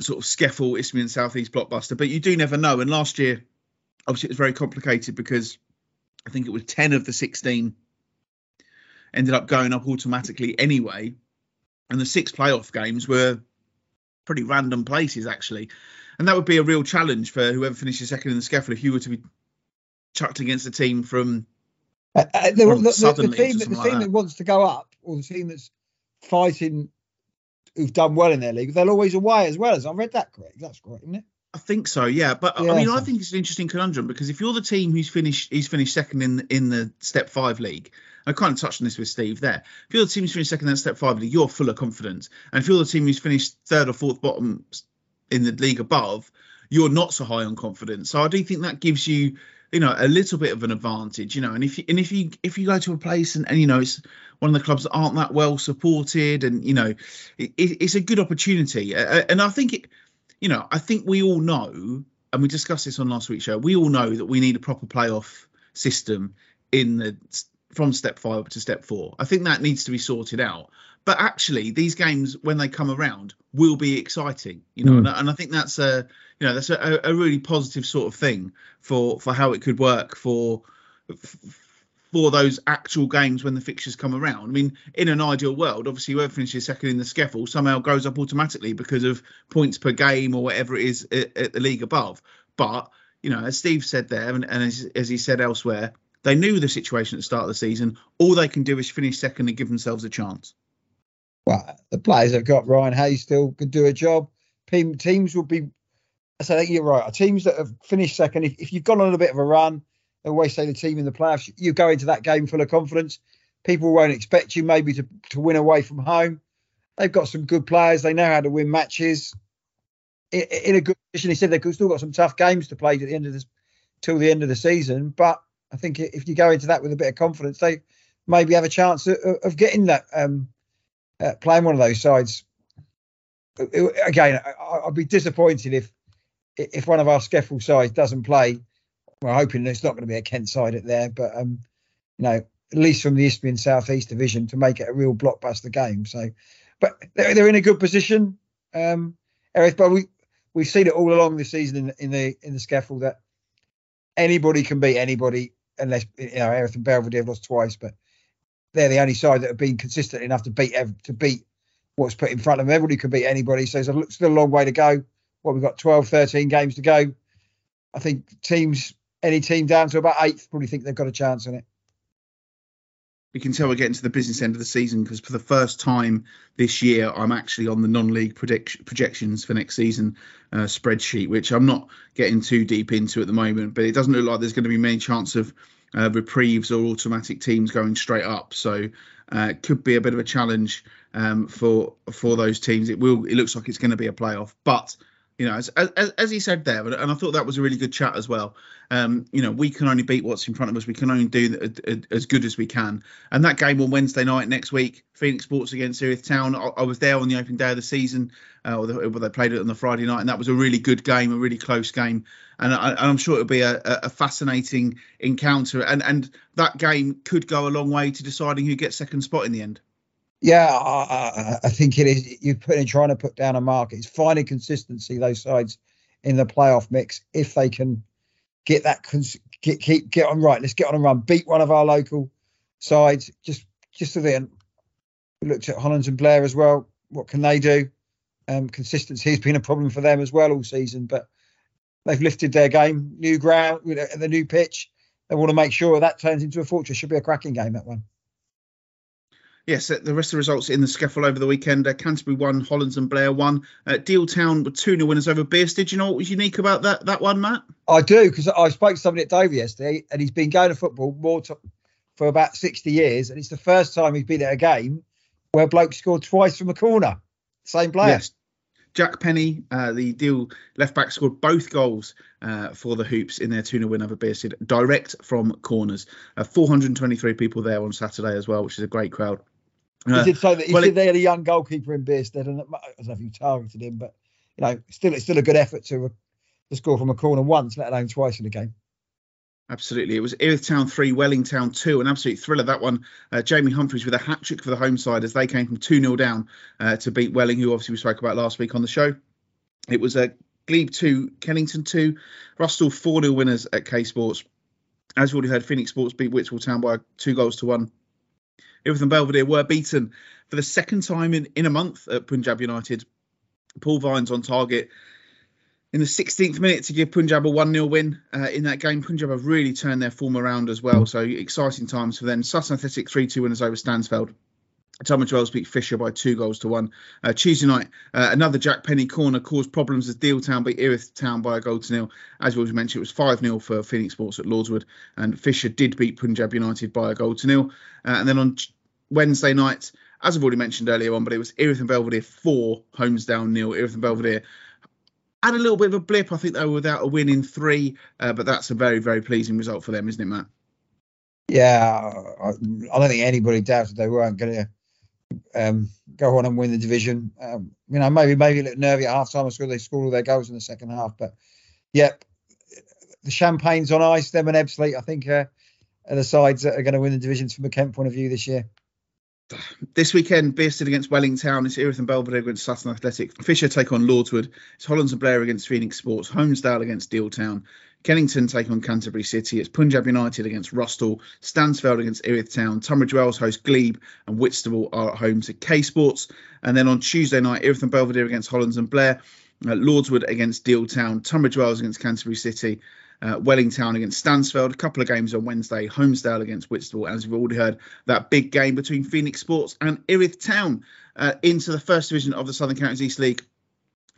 sort of SCEFL Isthmian Southeast blockbuster, but you do never know. And last year, obviously, it was very complicated because I think it was 10 of the 16 ended up going up automatically anyway. And the six playoff games were pretty random places actually, and that would be a real challenge for whoever finishes second in the SCEFL if you were to be chucked against a team from. Uh, uh, the, the, the, the, team, the team that. that wants to go up, or the team that's fighting, who've done well in their league, they're always away as well. As I read that correct, that's correct, isn't it? I think so, yeah. But yeah, I mean, I think it's an interesting conundrum because if you're the team who's finished, he's finished second in in the Step Five league. I kind of touched on this with Steve there. If you're the team who's finished second in Step Five you're full of confidence. And if you're the team who's finished third or fourth bottom in the league above, you're not so high on confidence. So I do think that gives you, you know, a little bit of an advantage. You know, and if you, and if you if you go to a place and, and you know it's one of the clubs that aren't that well supported, and you know, it, it's a good opportunity. And I think it, you know, I think we all know and we discussed this on last week's show. We all know that we need a proper playoff system in the from step five to step four. I think that needs to be sorted out. But actually, these games when they come around will be exciting, you know, mm. and, and, I think that's a you know that's a, a really positive sort of thing for for how it could work for for those actual games when the fixtures come around. I mean, in an ideal world, obviously whoever finishes second in the SCEFL somehow goes up automatically because of points per game or whatever it is at, at the league above. But you know, as Steve said there, and, and as, as he said elsewhere, they knew the situation at the start of the season. All they can do is finish second and give themselves a chance. Well, the players have got Ryan Hayes still could do a job. Teams will be. I say you're right. Teams that have finished second, if, if you've gone on a bit of a run, I always say the team in the playoffs, you go into that game full of confidence. People won't expect you maybe to, to win away from home. They've got some good players. They know how to win matches. In, in a good position, he said they've still got some tough games to play at the end of this till the end of the season. But I think if you go into that with a bit of confidence, they maybe have a chance of, of getting that um, uh, playing one of those sides. Again, I'd be disappointed if if one of our SCEFL sides doesn't play we're hoping it's not going to be a Kent side at there, but um, you know, at least from the Isthmian South East Division to make it a real blockbuster game. So, but they're, they're in a good position, um, Eric. But we we've seen it all along this season in, in the in the SCEFL that anybody can beat anybody, unless you know and Belvedere have lost twice, but they're the only side that have been consistent enough to beat to beat what's put in front of them. Everybody can beat anybody, so there's still a long way to go. What we've got 12, 13 games to go. I think teams any team down to about eighth probably think they've got a chance in it. You can tell we're getting to the business end of the season because for the first time this year, I'm actually on the non-league predict- projections for next season uh, spreadsheet, which I'm not getting too deep into at the moment. But it doesn't look like there's going to be many chance of uh, reprieves or automatic teams going straight up. So uh, it could be a bit of a challenge um, for for those teams. It will. It looks like it's going to be a playoff, but you know, as, as, as he said there, and I thought that was a really good chat as well. Um, you know, we can only beat what's in front of us. We can only do as good as we can. And that game on Wednesday night next week, Phoenix Sports against Erith Town. I, I, was there on the opening day of the season, uh, or, the, they played it on the Friday night, and that was a really good game, a really close game. And, I, am sure it'll be a, a, fascinating encounter. And and that game could go a long way to deciding who gets second spot in the end. Yeah, I, I, think it is. You're putting trying to put down a mark. It's finding consistency those sides in the playoff mix if they can get that get keep get on right. Let's get on a run. Beat one of our local sides. Just just so then we looked at Hollands and Blair as well. What can they do? Um, consistency has been a problem for them as well all season, but they've lifted their game. New ground, you know, the new pitch. They want to make sure that turns into a fortress. Should be a cracking game that one. Yes, the rest of the results in the SCEFL over the weekend. Uh, Canterbury won, Hollands and Blair won. Uh, Deal Town were 2 0 winners over Beers. Did you know what was unique about that that one, Matt? I do, because I spoke to somebody at Dover yesterday, and he's been going to football more to, for about 60 years, and it's the first time he's been at a game where bloke scored twice from a corner. Same player. Yes. Jack Penny, uh, the deal left back, scored both goals uh, for the Hoops in their 2 0 win over Bearsted, direct from corners. Uh, 423 people there on Saturday as well, which is a great crowd. He did say that he well, said it, they had a young goalkeeper in Bearsted, and I don't know if you targeted him, but you know, still it's still a good effort to, to score from a corner once, let alone twice in a game. Absolutely. It was Erith Town 3, Welling Town 2, an absolute thriller. That one, uh, Jamie Humphreys with a hat trick for the home side as they came from 2 0 down uh, to beat Welling, who obviously we spoke about last week on the show. It was a uh, Glebe 2, Kennington 2, Rusthall 4 0 winners at K Sports. As we already heard, Phoenix Sports beat Whitwell Town by two goals to one. And Belvedere were beaten for the second time in, in a month at Punjab United. Paul Vines on target in the 16th minute to give Punjab a 1 0 win uh, in that game. Punjab have really turned their form around as well. So exciting times for them. Sutton Athletic 3 2 winners over Stansfeld. Tunbridge Wells beat Fisher by two goals to one. Uh, Tuesday night, uh, another Jack Penny corner caused problems as Deal Town beat Erith Town by a goal to nil. As we mentioned, it was 5 0 for Phoenix Sports at Lordswood, and Fisher did beat Punjab United by a goal to nil. Uh, and then on Wednesday night, as I've already mentioned earlier on, but it was Erith and Belvedere 4, Holmesdale nil. Erith and Belvedere had a little bit of a blip. I think they were without a win in three, uh, but that's a very, very pleasing result for them, isn't it, Matt? Yeah, I, I don't think anybody doubted they weren't going to um, go on and win the division. Um, you know, maybe maybe a little nervy at half time. I sure they scored all their goals in the second half, but yep, the champagne's on ice. Them and Ebbsfleet, I think, uh, are the sides that are going to win the divisions from a Kent point of view this year. This weekend, Bearsted against Welling Town. It's Erith and Belvedere against Sutton Athletic. Fisher take on Lordswood. It's Hollands and Blair against Phoenix Sports. Holmesdale against Dealtown. Kennington take on Canterbury City. It's Punjab United against Rusthall. Stansfeld against Erith Town. Tunbridge Wells host Glebe. And Whitstable are at home to K Sports. And then on Tuesday night, Erith and Belvedere against Hollands and Blair. Uh, Lordswood against Dealtown. Tunbridge Wells against Canterbury City uh, Welling Town against Stansfeld, a couple of games on Wednesday, Holmesdale against Whitstable, as we've already heard, that big game between Phoenix Sports and Erith Town uh, into the first division of the Southern Counties East League.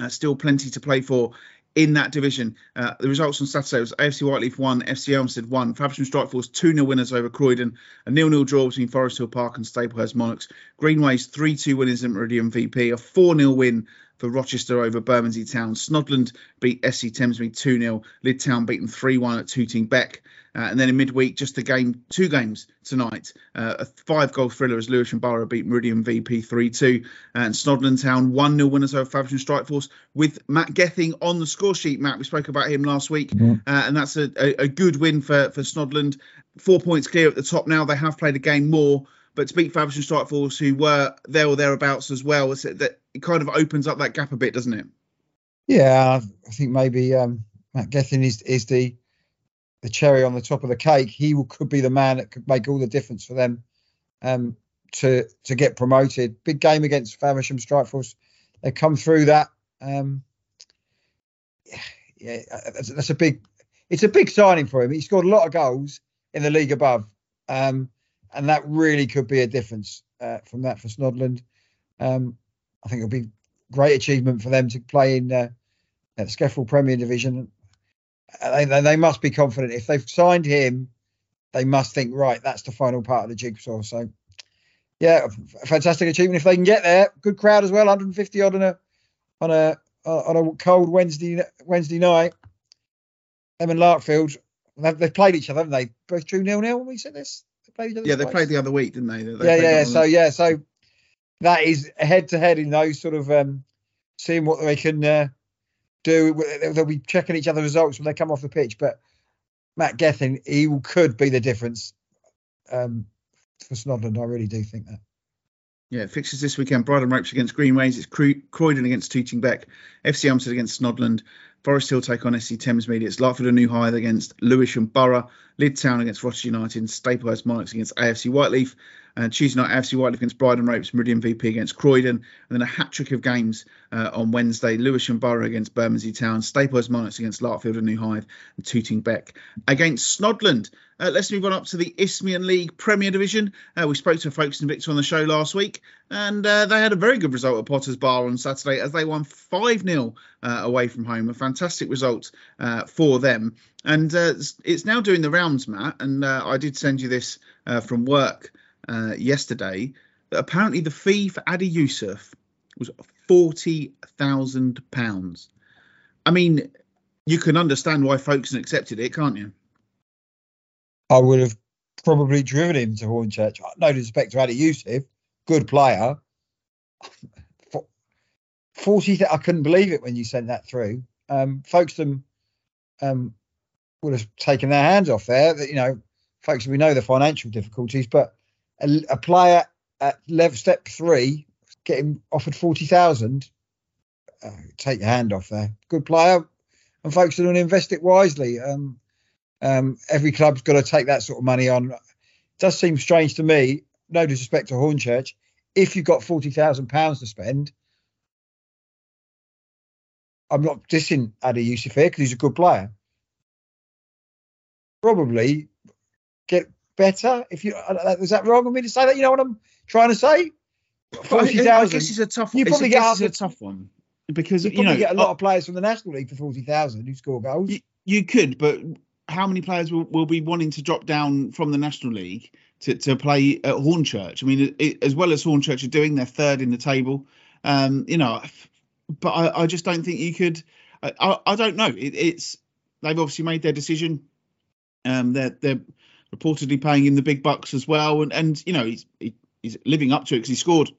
Uh, still plenty to play for in that division. Uh, the results on Saturday was AFC Whyteleafe 1, FC Elmstead 1, Faversham Strikeforce 2 0 winners over Croydon, a nil nil draw between Forest Hill Park and Staplehurst Monarchs, Greenways 3 2 winners in Meridian VP, a 4 0 win for Rochester over Bermondsey Town. Snodland beat SC Thamesmead 2 0. Lydd Town beaten 3 1 at Tooting Bec. Uh, and then in midweek, just a game, two games tonight. Uh, a five goal thriller as Lewisham Borough beat Meridian VP 3 2. And Snodland Town 1 0 winners over Faversham Strikeforce with Matt Gething on the score sheet. Matt, we spoke about him last week. Mm-hmm. Uh, and that's a, a, a, good win for, for Snodland. Four points clear at the top now. They have played a game more but to beat Faversham Strikeforce, who were there or thereabouts as well, that it kind of opens up that gap a bit, doesn't it? Yeah, I think maybe um, Matt Gethin is is the the cherry on the top of the cake. He will, could be the man that could make all the difference for them um, to to get promoted. Big game against Faversham Strikeforce. They come through that. Um, yeah, that's, that's, a big. It's a big signing for him. He scored a lot of goals in the league above. Um, and that really could be a difference uh, from that for Snodland. Um, I think it'll be great achievement for them to play in uh, the SCEFL Premier Division. Uh, they, they must be confident if they've signed him. They must think right. That's the final part of the jigsaw. So, yeah, fantastic achievement if they can get there. Good crowd as well. 150 odd on a on a on a cold Wednesday Wednesday night. Them and Larkfield, they've, played each other, haven't they? Both true nil nil when we said this played? Yeah, they played the other week, didn't they? they yeah, yeah. So yeah, so that is head to head in those sort of um, seeing what they can uh, do. They'll be checking each other's results when they come off the pitch. But Matt Gethin, he could be the difference um, for Snodland. I really do think that. Yeah, fixtures this weekend. Bridon Ropes against Greenways. It's Croydon against Tooting Bec. FC Elmstead against Snodland. Forest Hill take on SC Thamesmead. It's Larkfield and New Hythe against Lewisham Borough. Lydd Town against Rochester United. Staplehurst Monarchs against AFC Whyteleafe. And Tuesday night, AFC Whyteleafe against Bridon Ropes. Meridian VP against Croydon. And then a hat trick of games uh, on Wednesday. Lewisham Borough against Bermondsey Town. Staplehurst Monarchs against Larkfield and New Hythe. And Tooting Bec against Snodland. Uh, let's move on up to the Isthmian League Premier Division. Uh, we spoke to Folkestone Invicta on the show last week, and uh, they had a very good result at Potters Bar on Saturday as they won 5 0 uh, away from home. A fantastic result uh, for them. And uh, it's now doing the rounds, Matt. And I did send you this from work yesterday. That apparently the fee for Adi Yussuf was £40,000. I mean, you can understand why Folkestone accepted it, can't you? I would have probably driven him to Hornchurch. No disrespect to Adi Yussuf, good player. 40, I couldn't believe it when you sent that through. Um, Folkestone um, would have taken their hands off there. You know, folks, we know the financial difficulties, but a, a player at level step three getting offered forty thousand, uh, take your hand off there. Good player, and folks don't invest it wisely. Um, um, every club's got to take that sort of money on. It does seem strange to me. No disrespect to Hornchurch, if you've got forty thousand pounds to spend, I'm not dissing Adi Yussuf here because he's a good player. Probably get better if you. Is that wrong of me to say that? You know what I'm trying to say? Forty thousand. I guess it's a tough. You probably get a tough one because you, you know get a lot uh, of players from the National League for forty thousand who score goals. You, you could, but how many players will, will be wanting to drop down from the National League to, to play at Hornchurch? I mean, it, as well as Hornchurch are doing, they're third in the table. Um, you know, but I, I, just don't think you could. I, I don't know. It, it's they've obviously made their decision. Um, they're they're reportedly paying him the big bucks as well, and and you know he's he, he's living up to it because he scored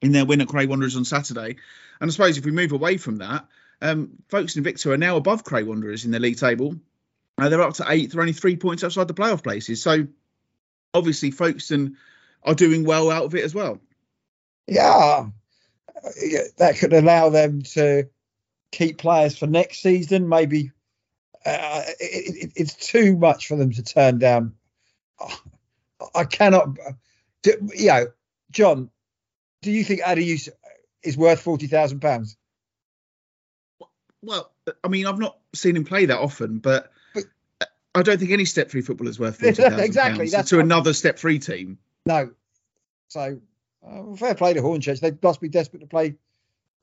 in their win at Cray Wanderers on Saturday. And I suppose if we move away from that, um, Folkestone Victor are now above Cray Wanderers in the league table. Uh, they're up to eighth. They're only three points outside the playoff places. So obviously, Folkestone are doing well out of it as well. Yeah, that could allow them to keep players for next season. Maybe uh, it, it, it's too much for them to turn down. I cannot. Do, you know, John, do you think Adeyus is worth forty thousand pounds? Well, I mean, I've not seen him play that often, but, but I don't think any step three footballer is worth [laughs] forty thousand exactly. That's to another step three team. No, so uh, fair play to Hornchurch. They must be desperate to play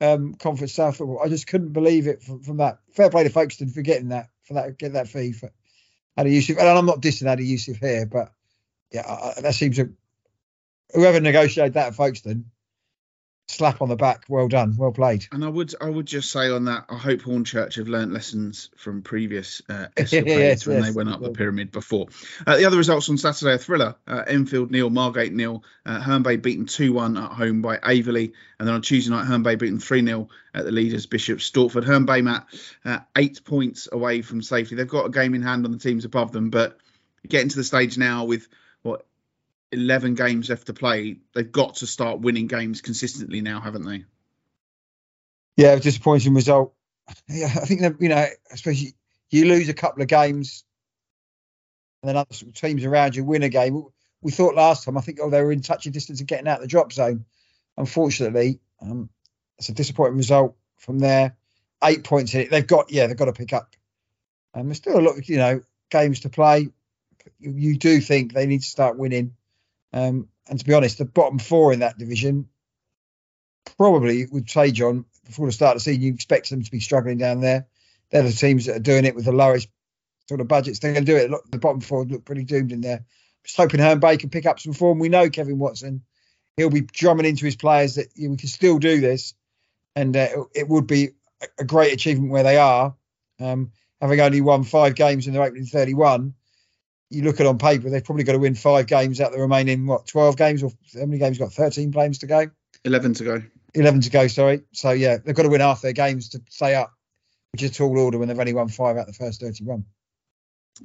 um, Conference South football. I just couldn't believe it from, from that. Fair play to Folkestone for getting that for that get that fee for Adi Yussuf. And I'm not dissing Adi Yussuf here, but yeah, that seems a whoever negotiated that at Folkestone slap on the back. Well done, well played. And I would I would just say on that, I hope Hornchurch have learnt lessons from previous uh, [laughs] escapades yes, when yes, they went up the pyramid before. Uh, the other results on Saturday are thriller: uh, Enfield nil, Margate nil, uh, Herne Bay beaten two one at home by Aveley. and then on Tuesday night, Herne Bay beaten three 0 at the leaders Bishop Stortford. Herne Bay, Matt, uh, eight points away from safety. They've got a game in hand on the teams above them, but getting to the stage now with 11 games left to play, they've got to start winning games consistently now, haven't they? Yeah, disappointing result. Yeah, I think that you know, especially you lose a couple of games, and then other teams around you win a game. We thought last time, I think, oh, they were in touching distance of getting out of the drop zone. Unfortunately, um, it's a disappointing result from there. Eight points in it. They've got, yeah, they've got to pick up. And um, there's still a lot, of, you know, games to play. You, you do think they need to start winning um, and to be honest, the bottom four in that division probably would say, John, before the start of the season, you expect them to be struggling down there. They're the teams that are doing it with the lowest sort of budgets. They're going to do it. The bottom four look pretty doomed in there. Just hoping Herne Bay can pick up some form. We know Kevin Watson. He'll be drumming into his players that we can still do this, and uh, it would be a great achievement where they are, um, having only won five games in their opening 31 you look at on paper, they've probably got to win five games out the remaining what twelve games or how many games got? Thirteen games to go. Eleven to go. Eleven to go. Sorry. So yeah, they've got to win half their games to stay up, which is a tall order when they've only won five out the first thirty-one.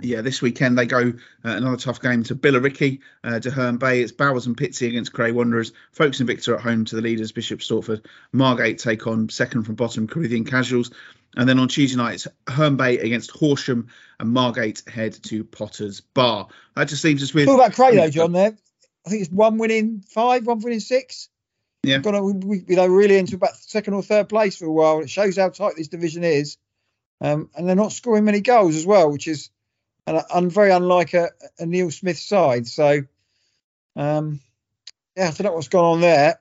Yeah, this weekend they go uh, another tough game to Billericay, uh, to Herne Bay. It's Bowers and Pitsea against Cray Wanderers. Folks Folkestone Victor at home to the leaders, Bishop Stortford. Margate take on second from bottom, Corinthian Casuals. And then on Tuesday night, it's Herne Bay against Horsham and Margate head to Potter's Bar. That just leaves us with. Talk about Cray though, John. There, I think it's one winning five, one winning six. Yeah, got we, we, know really into about second or third place for a while. It shows how tight this division is, um, and they're not scoring many goals as well, which is and, and very unlike a, a, Neil Smith side. So, um, yeah, I don't know what's gone on there.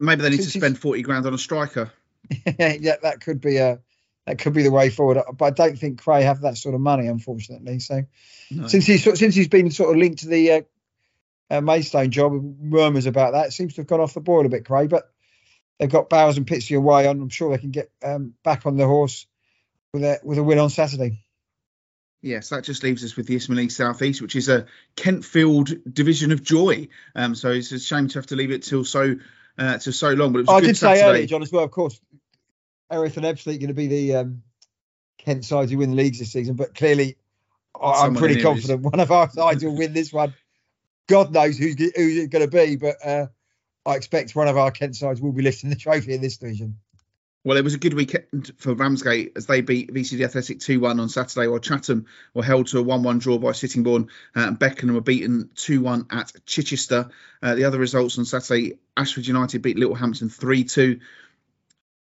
Maybe they need Since to spend forty grand on a striker. [laughs] yeah, that could be a that could be the way forward. But I don't think Cray have that sort of money, unfortunately. So no. since he's since he's been sort of linked to the uh, uh, Maidstone job, murmurs about that, it seems to have gone off the boil a bit, Cray. But they've got Bowers and Pitsea away on. I'm sure they can get um, back on the horse with a with a win on Saturday. Yes, that just leaves us with the Isthmian League South East, which is a Kentfield division of joy. Um, so it's a shame to have to leave it till so uh, till so long. But it was oh, I did Saturday. say earlier, John, as well. Of course, Erith and Ebbsfleet going to be the um, Kent sides who win the leagues this season, but clearly I'm pretty confident one of our sides will win this one. God knows who's who's it going to be, but uh, I expect one of our Kent sides will be lifting the trophy in this division. Well, it was a good weekend for Ramsgate as they beat VCD Athletic 2 1 on Saturday, while Chatham were held to a 1 1 draw by Sittingbourne uh, and Beckenham were beaten 2 1 at Chichester. Uh, the other results on Saturday Ashford United beat Littlehampton 3 2.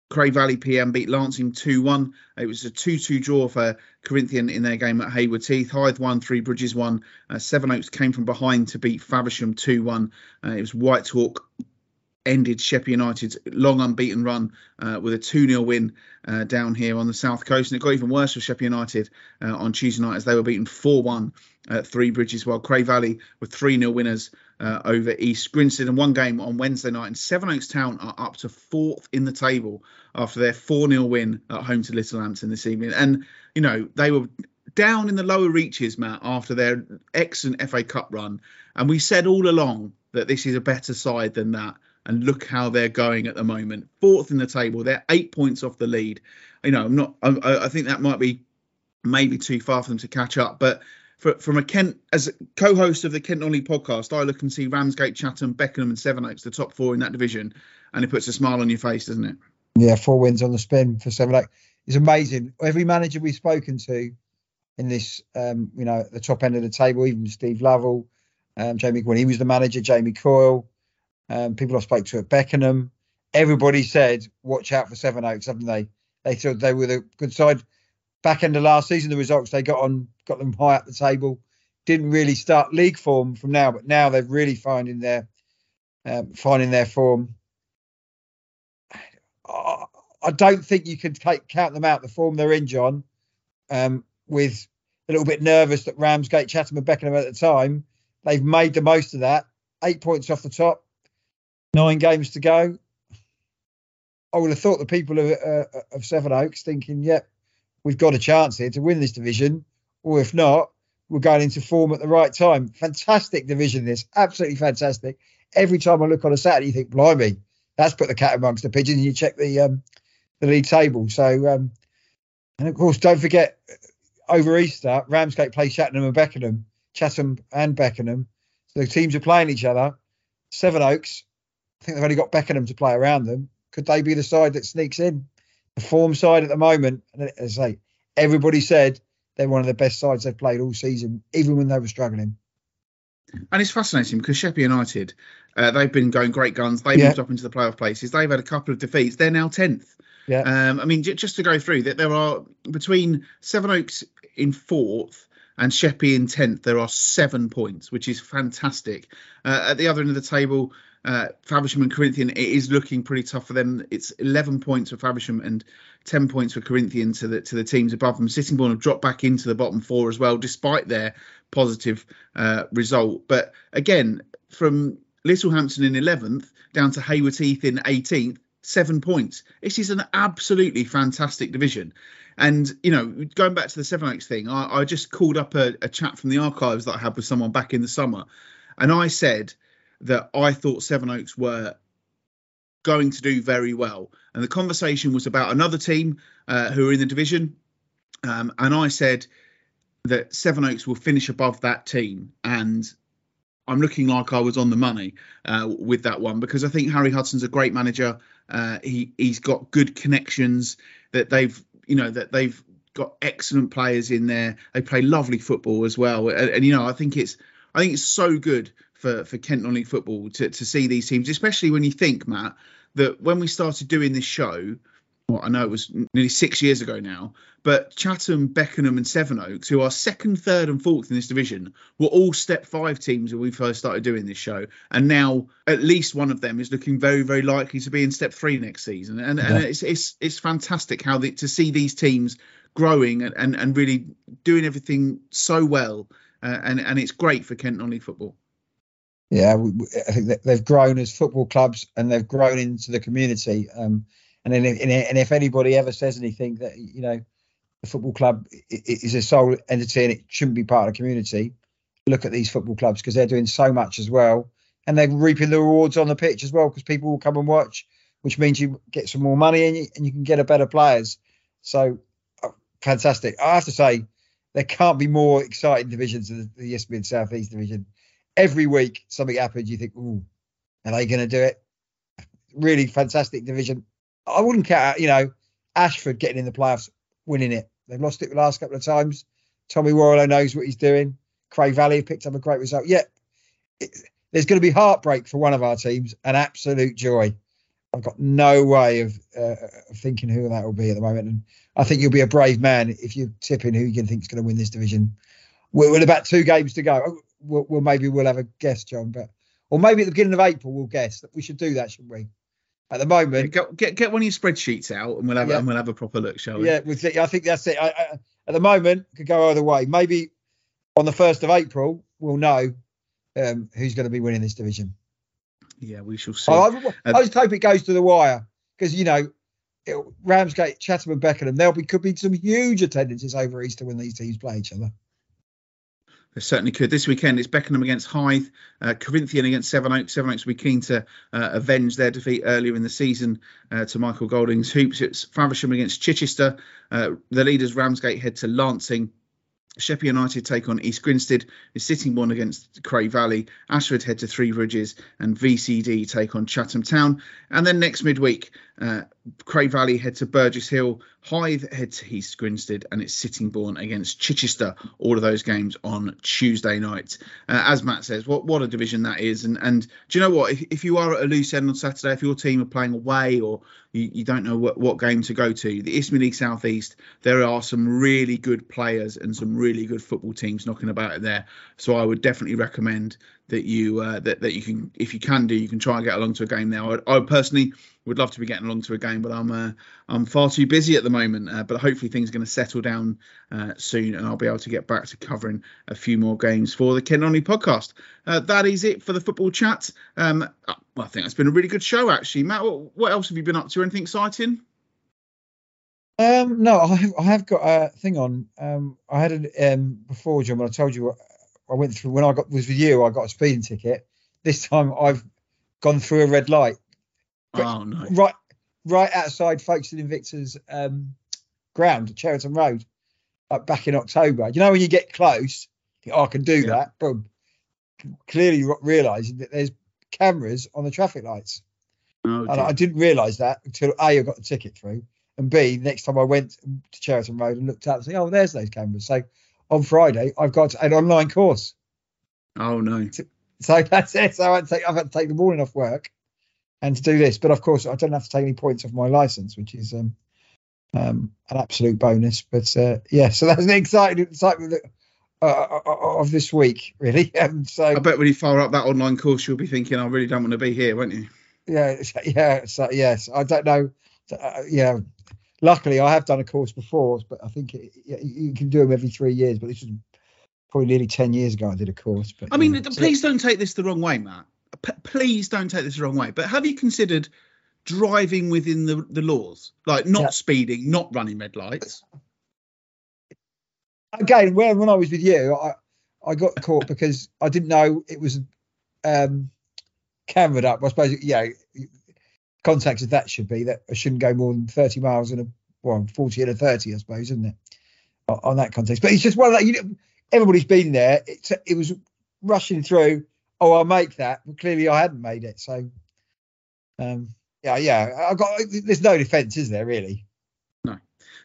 Cray Valley PM beat Lancing 2 1. It was a 2 2 draw for Corinthian in their game at Haywards Heath. Hythe 1, 3 Bridges 1. Uh, Oaks came from behind to beat Faversham 2 1. Uh, it was White Hawk ended Sheppey United's long unbeaten run uh, with a 2 0 win uh, down here on the south coast. And it got even worse for Sheppey United uh, on Tuesday night as they were beaten 4 1 at Three Bridges, while Cray Valley were 3 0 winners uh, over East Grinstead. And one game on Wednesday night. And Sevenoaks Town are up to fourth in the table after their 4 0 win at home to Littlehampton this evening. And, you know, they were down in the lower reaches, Matt, after their excellent FA Cup run. And we said all along that this is a better side than that and look how they're going at the moment. Fourth in the table, they're eight points off the lead. you know, I'm not. I, I think that might be maybe too far for them to catch up. But for, from a Kent as co-host of the Kent Only podcast, I look and see Ramsgate, Chatham, Beckenham, and Sevenoaks, the top four in that division, and it puts a smile on your face, doesn't it? Yeah, four wins on the spin for Seven Sevenoaks. It's amazing. Every manager we've spoken to in this, um, you know, the top end of the table, even Steve Lovell, um, Jamie when he was the manager, Jamie Coyle, um, people I spoke to at Beckenham, everybody said, watch out for Sevenoaks, haven't they? They thought they were the good side. Back end of last season, the results they got on got them high up the table. Didn't really start league form from now, but now they're really finding their um, finding their form. I don't think you can take, count them out the form they're in, John. Um, with a little bit nervous that Ramsgate, Chatham, and Beckenham at the time, they've made the most of that. Eight points off the top, nine games to go. I would have thought the people of, uh, of Sevenoaks thinking, yep, we've got a chance here to win this division, or if not, we're going into form at the right time. Fantastic division, this absolutely fantastic. Every time I look on a Saturday, you think, blimey, that's put the cat amongst the pigeons. You check the um, the league table. So, um, and of course, don't forget over Easter, Ramsgate play Chattenham and Beckenham, Chatham and Beckenham. So the teams are playing each other. Sevenoaks, I think they've only got Beckenham to play around them. Could they be the side that sneaks in? The form side at the moment, and as I say, everybody said they're one of the best sides they've played all season, even when they were struggling. And it's fascinating because Sheppey United, uh, they've been going great guns. They yeah. moved up into the playoff places. They've had a couple of defeats. They're now tenth. Yeah. Um, I mean, j- just to go through that, there are between Sevenoaks in fourth and Sheppey in tenth. There are seven points, which is fantastic. Uh, at the other end of the table, uh, Faversham and Corinthian, it is looking pretty tough for them. It's 11 points for Faversham and 10 points for Corinthian to the to the teams above them. Sittingbourne have dropped back into the bottom four as well, despite their positive uh, result. But again, from Littlehampton in 11th down to Haywards Heath in 18th, seven points. This is an absolutely fantastic division. And, you know, going back to the Sevenoaks thing, I, I just called up a, a, chat from the archives that I had with someone back in the summer. And I said that I thought Sevenoaks were going to do very well. And the conversation was about another team uh, who are in the division. Um, and I said that Sevenoaks will finish above that team. And I'm looking like I was on the money uh, with that one because I think Harry Hudson's a great manager. Uh, he he's got good connections that they've you know that they've got excellent players in there. They play lovely football as well, and, and you know I think it's I think it's so good for for Kent non-league football to to see these teams, especially when you think Matt that when we started doing this show well, I know it was nearly six years ago now, but Chatham, Beckenham, and Sevenoaks, who are second, third, and fourth in this division, were all step five teams when we first started doing this show. And now at least one of them is looking very, very likely to be in step three next season. And, yeah. and it's, it's it's fantastic how the, to see these teams growing and, and, and really doing everything so well. Uh, and, and it's great for Kent non-league football. Yeah, I think they've grown as football clubs and they've grown into the community. Um, and then, if, and if anybody ever says anything that you know, the football club is a sole entity and it shouldn't be part of the community, look at these football clubs because they're doing so much as well, and they're reaping the rewards on the pitch as well because people will come and watch, which means you get some more money and you, and you can get a better players. So uh, fantastic! I have to say, there can't be more exciting divisions than the Isthmian South East division. Every week something happens, you think, "Ooh, are they going to do it?" Really fantastic division. I wouldn't count, you know, Ashford getting in the playoffs, winning it. They've lost it the last couple of times. Tommy Warrilow knows what he's doing. Cray Valley picked up a great result. Yeah, it, there's going to be heartbreak for one of our teams and absolute joy. I've got no way of, uh, thinking who that will be at the moment. And I think you'll be a brave man if you're tipping who you think is going to win this division. We're, we're about two games to go. We'll, we'll, maybe we'll have a guess, John, but or maybe at the beginning of April we'll guess. We should do that, shouldn't we? at the moment. Get, get, get one of your spreadsheets out, and we'll have yeah. and we'll have a proper look, shall we? Yeah, I think that's it. I, I, at the moment, could go either way. Maybe on the first of April, we'll know um, who's going to be winning this division. Yeah, we shall see. I, I, I just hope it goes to the wire because you know. It, Ramsgate, Chatham, and Beckenham, there'll be could be some huge attendances over Easter when these teams play each other. They certainly could. This weekend it's Beckenham against Hythe, uh, Corinthian against Sevenoaks. Sevenoaks will be keen to uh, avenge their defeat earlier in the season uh, to Michael Golding's Hoops. It's Faversham against Chichester. Uh, the leaders Ramsgate head to Lancing. Sheppey United take on East Grinstead, is Sittingbourne against Cray Valley, Ashford head to Three Bridges, and VCD take on Chatham Town. And then next midweek, uh, Cray Valley head to Burgess Hill, Hythe head to East Grinstead, and it's Sittingbourne against Chichester. All of those games on Tuesday night. Uh, as Matt says, what what a division that is. And and do you know what? If, if you are at a loose end on Saturday, if your team are playing away or you, you don't know what, what game to go to, the Isthmian League Southeast, there are some really good players and some really good football teams knocking about there. So I would definitely recommend that you uh, that that you can, if you can do, you can try and get along to a game there. I, I personally would love to be getting along to a game, but I'm uh, I'm far too busy at the moment. Uh, but hopefully things are going to settle down uh, soon, and I'll be able to get back to covering a few more games for the Kent Non-League podcast. Uh, that is it for the football chat. Um, uh, I think it's been a really good show actually. Matt, what, what else have you been up to? Anything exciting? Um, no, I have, I have got a thing on. Um, I had it um, before, John, when I told you I went through when I got was with you. I got a speeding ticket. This time I've gone through a red light. Oh no! Right, right outside Folkestone Invicta's um, ground at Cheriton Road, like back in October. You know when you get close, you think, oh, I can do Yeah. that. Boom. Clearly realizing that there's cameras on the traffic lights. Oh, And. I didn't realise that until A, I got the ticket through, and B, next time I went to Cheriton Road and looked up and said, oh, there's those cameras. So on Friday, I've got an online course. oh no! So that's it. So I take, I've had to take the morning off work and to do this. But of course, I don't have to take any points off my license, which is um, um, an absolute bonus. But uh, yeah, so that's an exciting excitement uh, of this week, really. [laughs] Um, so I bet when you fire up that online course, you'll be thinking, I really don't want to be here, won't you? yeah, [laughs] yeah, so yes, I don't know. Uh, yeah, luckily I have done a course before, but I think it, you can do them every three years. But this was probably nearly ten years ago I did a course. But I mean, yeah. Please don't take this the wrong way, Matt. P- please don't take this the wrong way. But have you considered driving within the, the laws, like not Yeah. speeding, not running red lights? again, when when I was with you, I I got caught because I didn't know it was um cameraed up. I suppose yeah, context of that should be that I shouldn't go more than thirty miles in a well, forty and a thirty, I suppose, isn't it? On, on that context, but it's just one of that. You know, everybody's been there. It's it was rushing through. Oh, I'll make that. But clearly, I hadn't made it. So, um, yeah, yeah. I got. There's no defence, is there? Really? No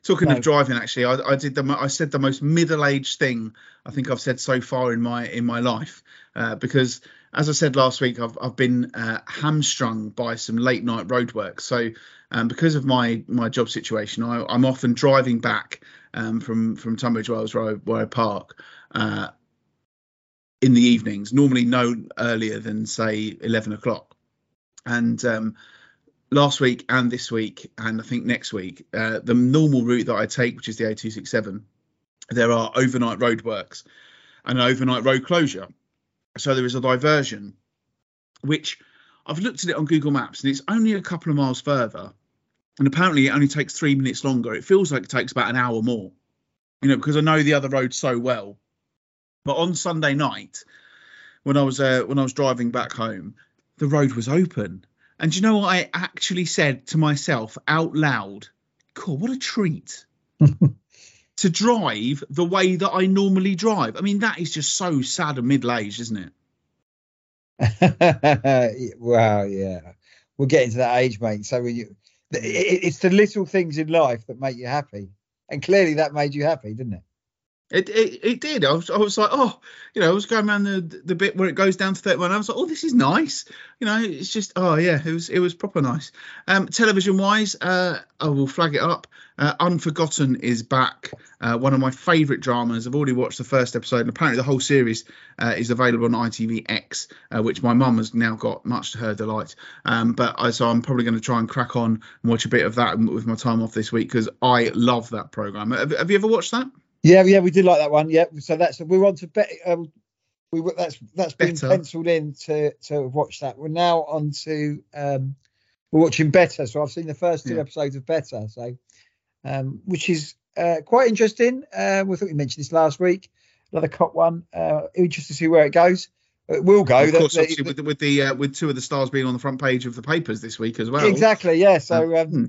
talking No. of driving, actually, I, I did the I said the most middle-aged thing I think I've said so far in my in my life, uh, because as I said last week, I've I've been uh, hamstrung by some late night roadwork. So um, because of my my job situation, I, I'm often driving back um, from from Tunbridge Wells where I, where I park. Uh, in the evenings, normally no earlier than say 11 o'clock. And um, last week and this week, and I think next week, uh, the normal route that I take, which is the A267, there are overnight roadworks and an overnight road closure. So there is a diversion, which I've looked at it on Google Maps and it's only a couple of miles further. And apparently it only takes three minutes longer. It feels like it takes about an hour more, you know, because I know the other road so well. But on Sunday night, when I was uh, when I was driving back home, the road was open. And you know what I actually said to myself out loud? Cool, what a treat [laughs] to drive the way that I normally drive. I mean, that is just so sad and middle aged, isn't it? [laughs] wow, yeah. We're getting to that age, mate. So you, it, it- it's the little things in life that make you happy, and clearly that made you happy, didn't it? It, it it did. I was I was like, oh, you know, I was going around the the bit where it goes down to 31. I was like, oh, this is nice. You know, it's just oh yeah, it was it was proper nice. Um, television wise, uh, I will flag it up. Uh, Unforgotten is back. Uh, one of my favourite dramas. I've already watched the first episode, and apparently the whole series uh, is available on ITVX, uh, which my mum has now got, much to her delight. Um, but I, so I'm probably going to try and crack on and watch a bit of that with my time off this week because I love that program. Have, have you ever watched that? Yeah, yeah, we did like that one. Yeah, so that's we're on to bet. Um, we were- that's that's been Better. penciled in to to watch that. We're now on to um, we're watching Better. So I've seen the first two Yeah. episodes of Better. So um, which is uh, quite interesting. Uh, we thought we mentioned this last week. another cop one. Uh, interested to see where it goes. It will go. Of course, the- obviously, with the, with the uh, with two of the stars being on the front page of the papers this week as well. Exactly, yeah. So um, hmm.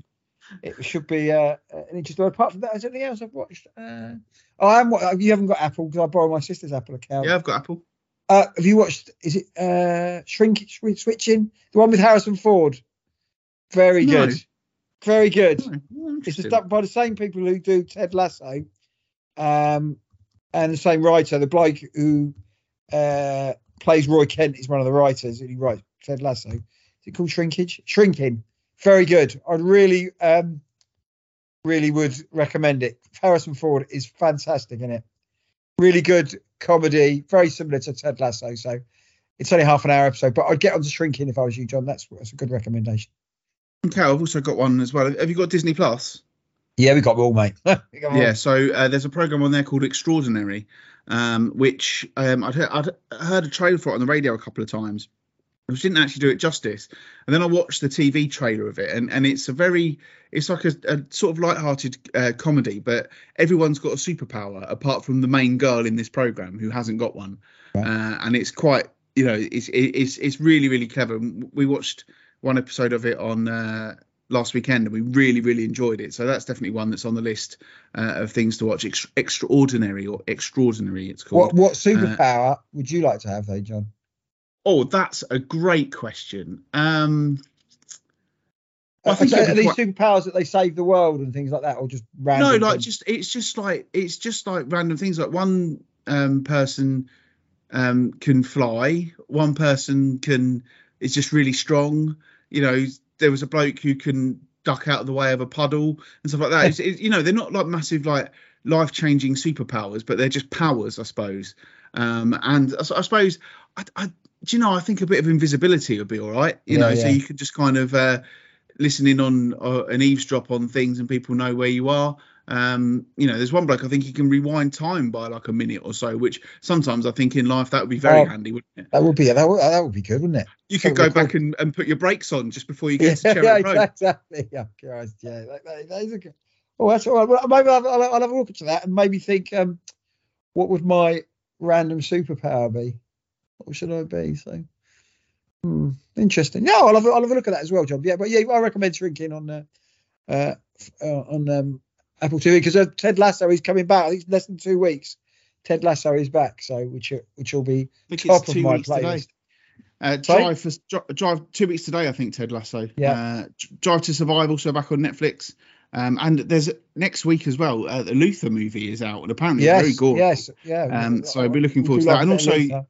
It should be uh, an interesting. Apart from that, is there anything else I've watched? Uh, oh, I am. You haven't got Apple because I borrowed my sister's Apple account. Yeah, I've got Apple. Uh, have you watched? Is it uh, Shrink Switching? The one with Harrison Ford. Very No. good. Very good. Oh, It's done by the same people who do Ted Lasso, um, and the same writer. The bloke who uh, plays Roy Kent is one of the writers, and he writes Ted Lasso. Is it called Shrinkage? Shrinking. Very good. I'd really, um, really would recommend it. Harrison Ford is fantastic in it. Really good comedy, very similar to Ted Lasso. So it's only half an hour episode, but I'd get on to Shrinking if I was you, John. That's, that's a good recommendation. Okay, I've also got one as well. Have you got Disney Plus? Yeah, we got them all, mate. [laughs] Yeah, so uh, there's a program on there called Extraordinary, um, which um, I'd, heard, I'd heard a trailer for it on the radio a couple of times, which didn't actually do it justice. And then I watched the TV trailer of it, and, and it's a very, it's like a, a sort of light-hearted uh, comedy, but everyone's got a superpower apart from the main girl in this program who hasn't got one, Right. uh, and it's quite, you know, it's it's it's really really clever. We watched one episode of it on. Uh, last weekend and we really really enjoyed it so that's definitely one that's on the list uh, of things to watch Ex- extraordinary or extraordinary it's called What what superpower would you like to have, though, John? Oh that's a great question um I think are these quite- superpowers that they save the world and things like that, or just random? no like things? just it's just like it's just like random things like one um person um can fly one person can is just really strong you know there was a bloke who can duck out of the way of a puddle and stuff like that it's, it, you know they're not like massive like life changing superpowers but they're just powers i suppose um and I suppose I, I do you know i think a bit of invisibility would be all right you Yeah, know so you could just kind of uh listen in on uh, an eavesdrop on things and people know where you are um you know there's one bloke i think he can rewind time by like a minute or so which sometimes i think in life that would be very Oh. handy wouldn't it that would be that would, that would be good, wouldn't it? you could go back and, and put your brakes on just before you Yeah, [laughs] get to Cherry yeah, Road. exactly. Yeah, [laughs] Christ, yeah. That, that, that is a good. Oh, that's all right. Well, maybe I'll, I'll, I'll have a look at that and maybe think, um, what would my random superpower be? What should I be? So, hmm, interesting. No, I'll have, a- I'll have a look at that as well, John. Yeah, but yeah, I recommend shrinking on uh, uh, uh on um, Apple TV because uh, Ted Lasso is coming back. I think it's less than two weeks. Ted Lasso is back, so which which will be top of my playlist. Uh, drive for drive two weeks today, I think. Ted Lasso. Yeah. Uh, drive to Survive also back on Netflix. Um, and there's next week as well. Uh, the Luther movie is out, and apparently Yes, very good. yes, yeah. Um, so we're looking forward to that. like And a bit of also, Luther.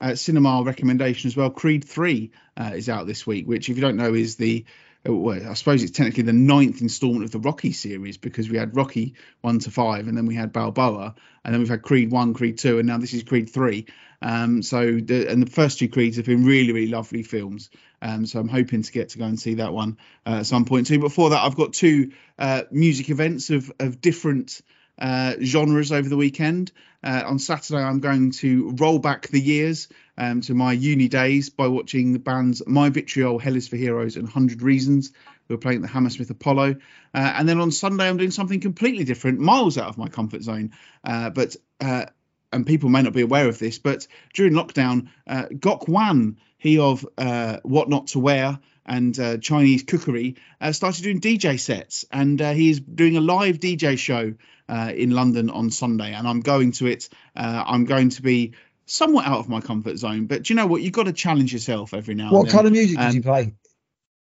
Uh, cinema recommendation as well. Creed Three uh, is out this week, which, if you don't know, is the uh, well, I suppose it's technically the ninth installment of the Rocky series because we had Rocky one to five, and then we had Balboa, and then we've had Creed one, Creed two, and now this is Creed three. Um, so the and the first two Creeds have been really, really lovely films. Um, so I'm hoping to get to go and see that one uh, at some point too. Before that, I've got two uh, music events of of different uh, genres over the weekend. Uh, on Saturday, I'm going to roll back the years um, to my uni days by watching the bands My Vitriol, Hell is for Heroes, and 100 Reasons, who are playing the Hammersmith Apollo. Uh, and then on Sunday, I'm doing something completely different, miles out of my comfort zone. Uh, but uh, and people may not be aware of this, but during lockdown, uh, Gok Wan, he of What Not to Wear and uh, Chinese Cookery, uh, started doing DJ sets, and uh, he is doing a live DJ show uh, in London on Sunday, and I'm going to it. Uh, I'm going to be somewhat out of my comfort zone, but do you know what? You've got to challenge yourself every now What and then. What kind of music did Um, you play?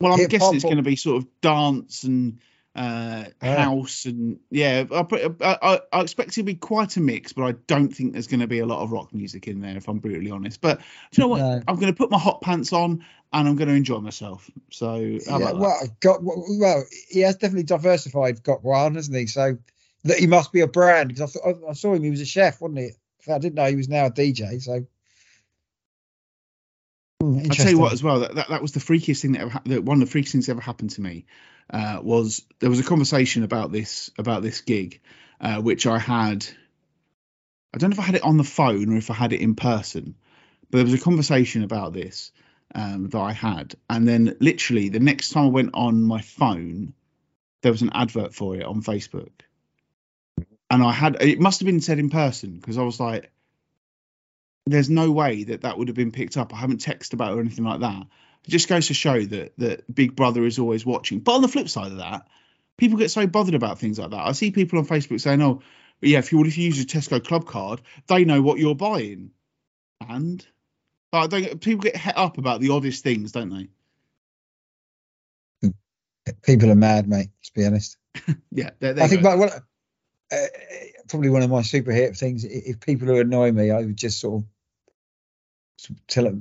Well, I'm hip guessing hop it's going to be sort of dance and uh, Yeah. house and yeah. I, I, I, I expect it to be quite a mix, but I don't think there's going to be a lot of rock music in there, if I'm brutally honest. But do you know what? No. I'm going to put my hot pants on and I'm going to enjoy myself. So how Yeah, about that? well, got well, he has definitely diversified. Got one, hasn't he? So that he must be a brand because I, thought I saw him. He was a chef, wasn't he? I didn't know he was now a DJ. So Hmm, I'll tell you what, as well, that, that, that was the freakiest thing that ever that one of the freakiest things that ever happened to me. Uh, was there was a conversation about this about this gig, uh, which I had. I don't know if I had it on the phone or if I had it in person, but there was a conversation about this um, that I had, and then literally the next time I went on my phone, there was an advert for it on Facebook, and I had it must have been said in person because I was like, there's no way that that would have been picked up. I haven't texted about it or anything like that. It just goes to show that that Big Brother is always watching. But on the flip side of that, people get so bothered about things like that. I see people on Facebook saying, "Oh, yeah, if you if you use a Tesco Club card, they know what you're buying," and like, they, people get het up about the oddest things, don't they? People are mad, mate. To be honest. [laughs] yeah, there, I think my, well, uh, probably one of my super hit things. If people who annoy me, I would just sort of tell them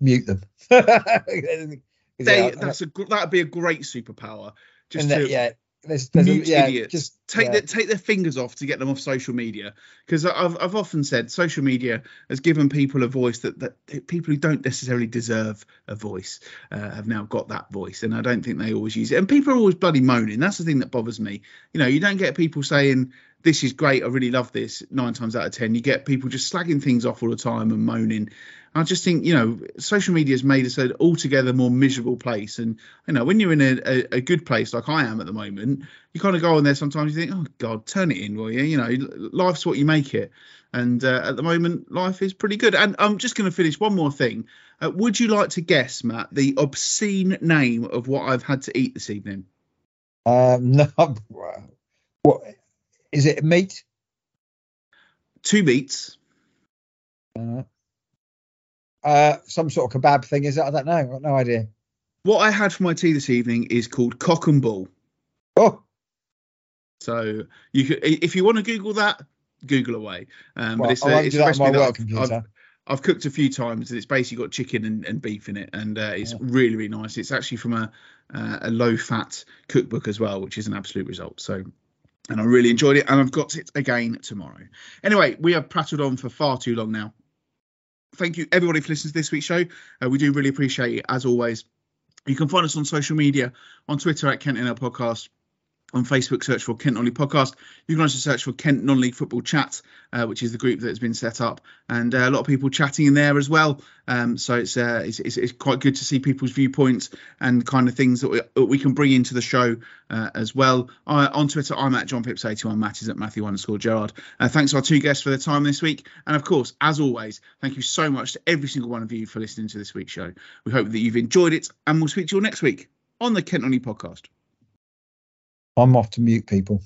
mute them. [laughs] they, that's a that'd be a great superpower. Just to, yeah, there's, there's a, yeah, idiots. Just take yeah. their take their fingers off to get them off social media. Because I've I've often said social media has given people a voice that that people who don't necessarily deserve a voice uh, have now got that voice, and I don't think they always use it. And people are always bloody moaning. That's the thing that bothers me. You know, you don't get people saying this is great. I really love this. Nine times out of ten, you get people just slagging things off all the time and moaning. I just think you know social media has made us an altogether more miserable place. And you know when you're in a, a, a, good place like I am at the moment, you kind of go on there sometimes. You think, oh God, turn it in, will you? You know, life's what you make it. And uh, at the moment, life is pretty good. And I'm just going to finish one more thing. Uh, would you like to guess, Matt, the obscene name of what I've had to eat this evening? Um, [laughs] no. What is it? Meat? Two meats. Uh, uh, some sort of kebab thing, is it? I don't know. I've got no idea. What I had for my tea this evening is called cock and bull. Oh. So you could, if you want to Google that, Google away. Um, well, but it's, won't it's that on my that I've. I've, I've, cooked a few times, and it's basically got chicken and, and beef in it, and uh, it's Yeah. really really nice. It's actually from a uh, a low fat cookbook as well, which is an absolute result. So. And I really enjoyed it, and I've got it again tomorrow. Anyway, we have prattled on for far too long now thank you everybody for listening to this week's show. Uh, we do really appreciate it as always. You can find us on social media on Twitter at Kent NL Podcast. On Facebook, search for Kent Non-League Podcast. You can also search for Kent Non-League Football Chat, uh, which is the group that has been set up, and uh, a lot of people chatting in there as well. Um, so it's, uh, it's, it's it's quite good to see people's viewpoints and kind of things that we, we can bring into the show uh, as well. On Twitter, I'm at John Pips 81. Matt is at Matthew underscore Gerard. Uh, thanks to our two guests for their time this week, and of course, as always, thank you so much to every single one of you for listening to this week's show. We hope that you've enjoyed it, and we'll speak to you all next week on the Kent Non-League Podcast. I'm off to mute people.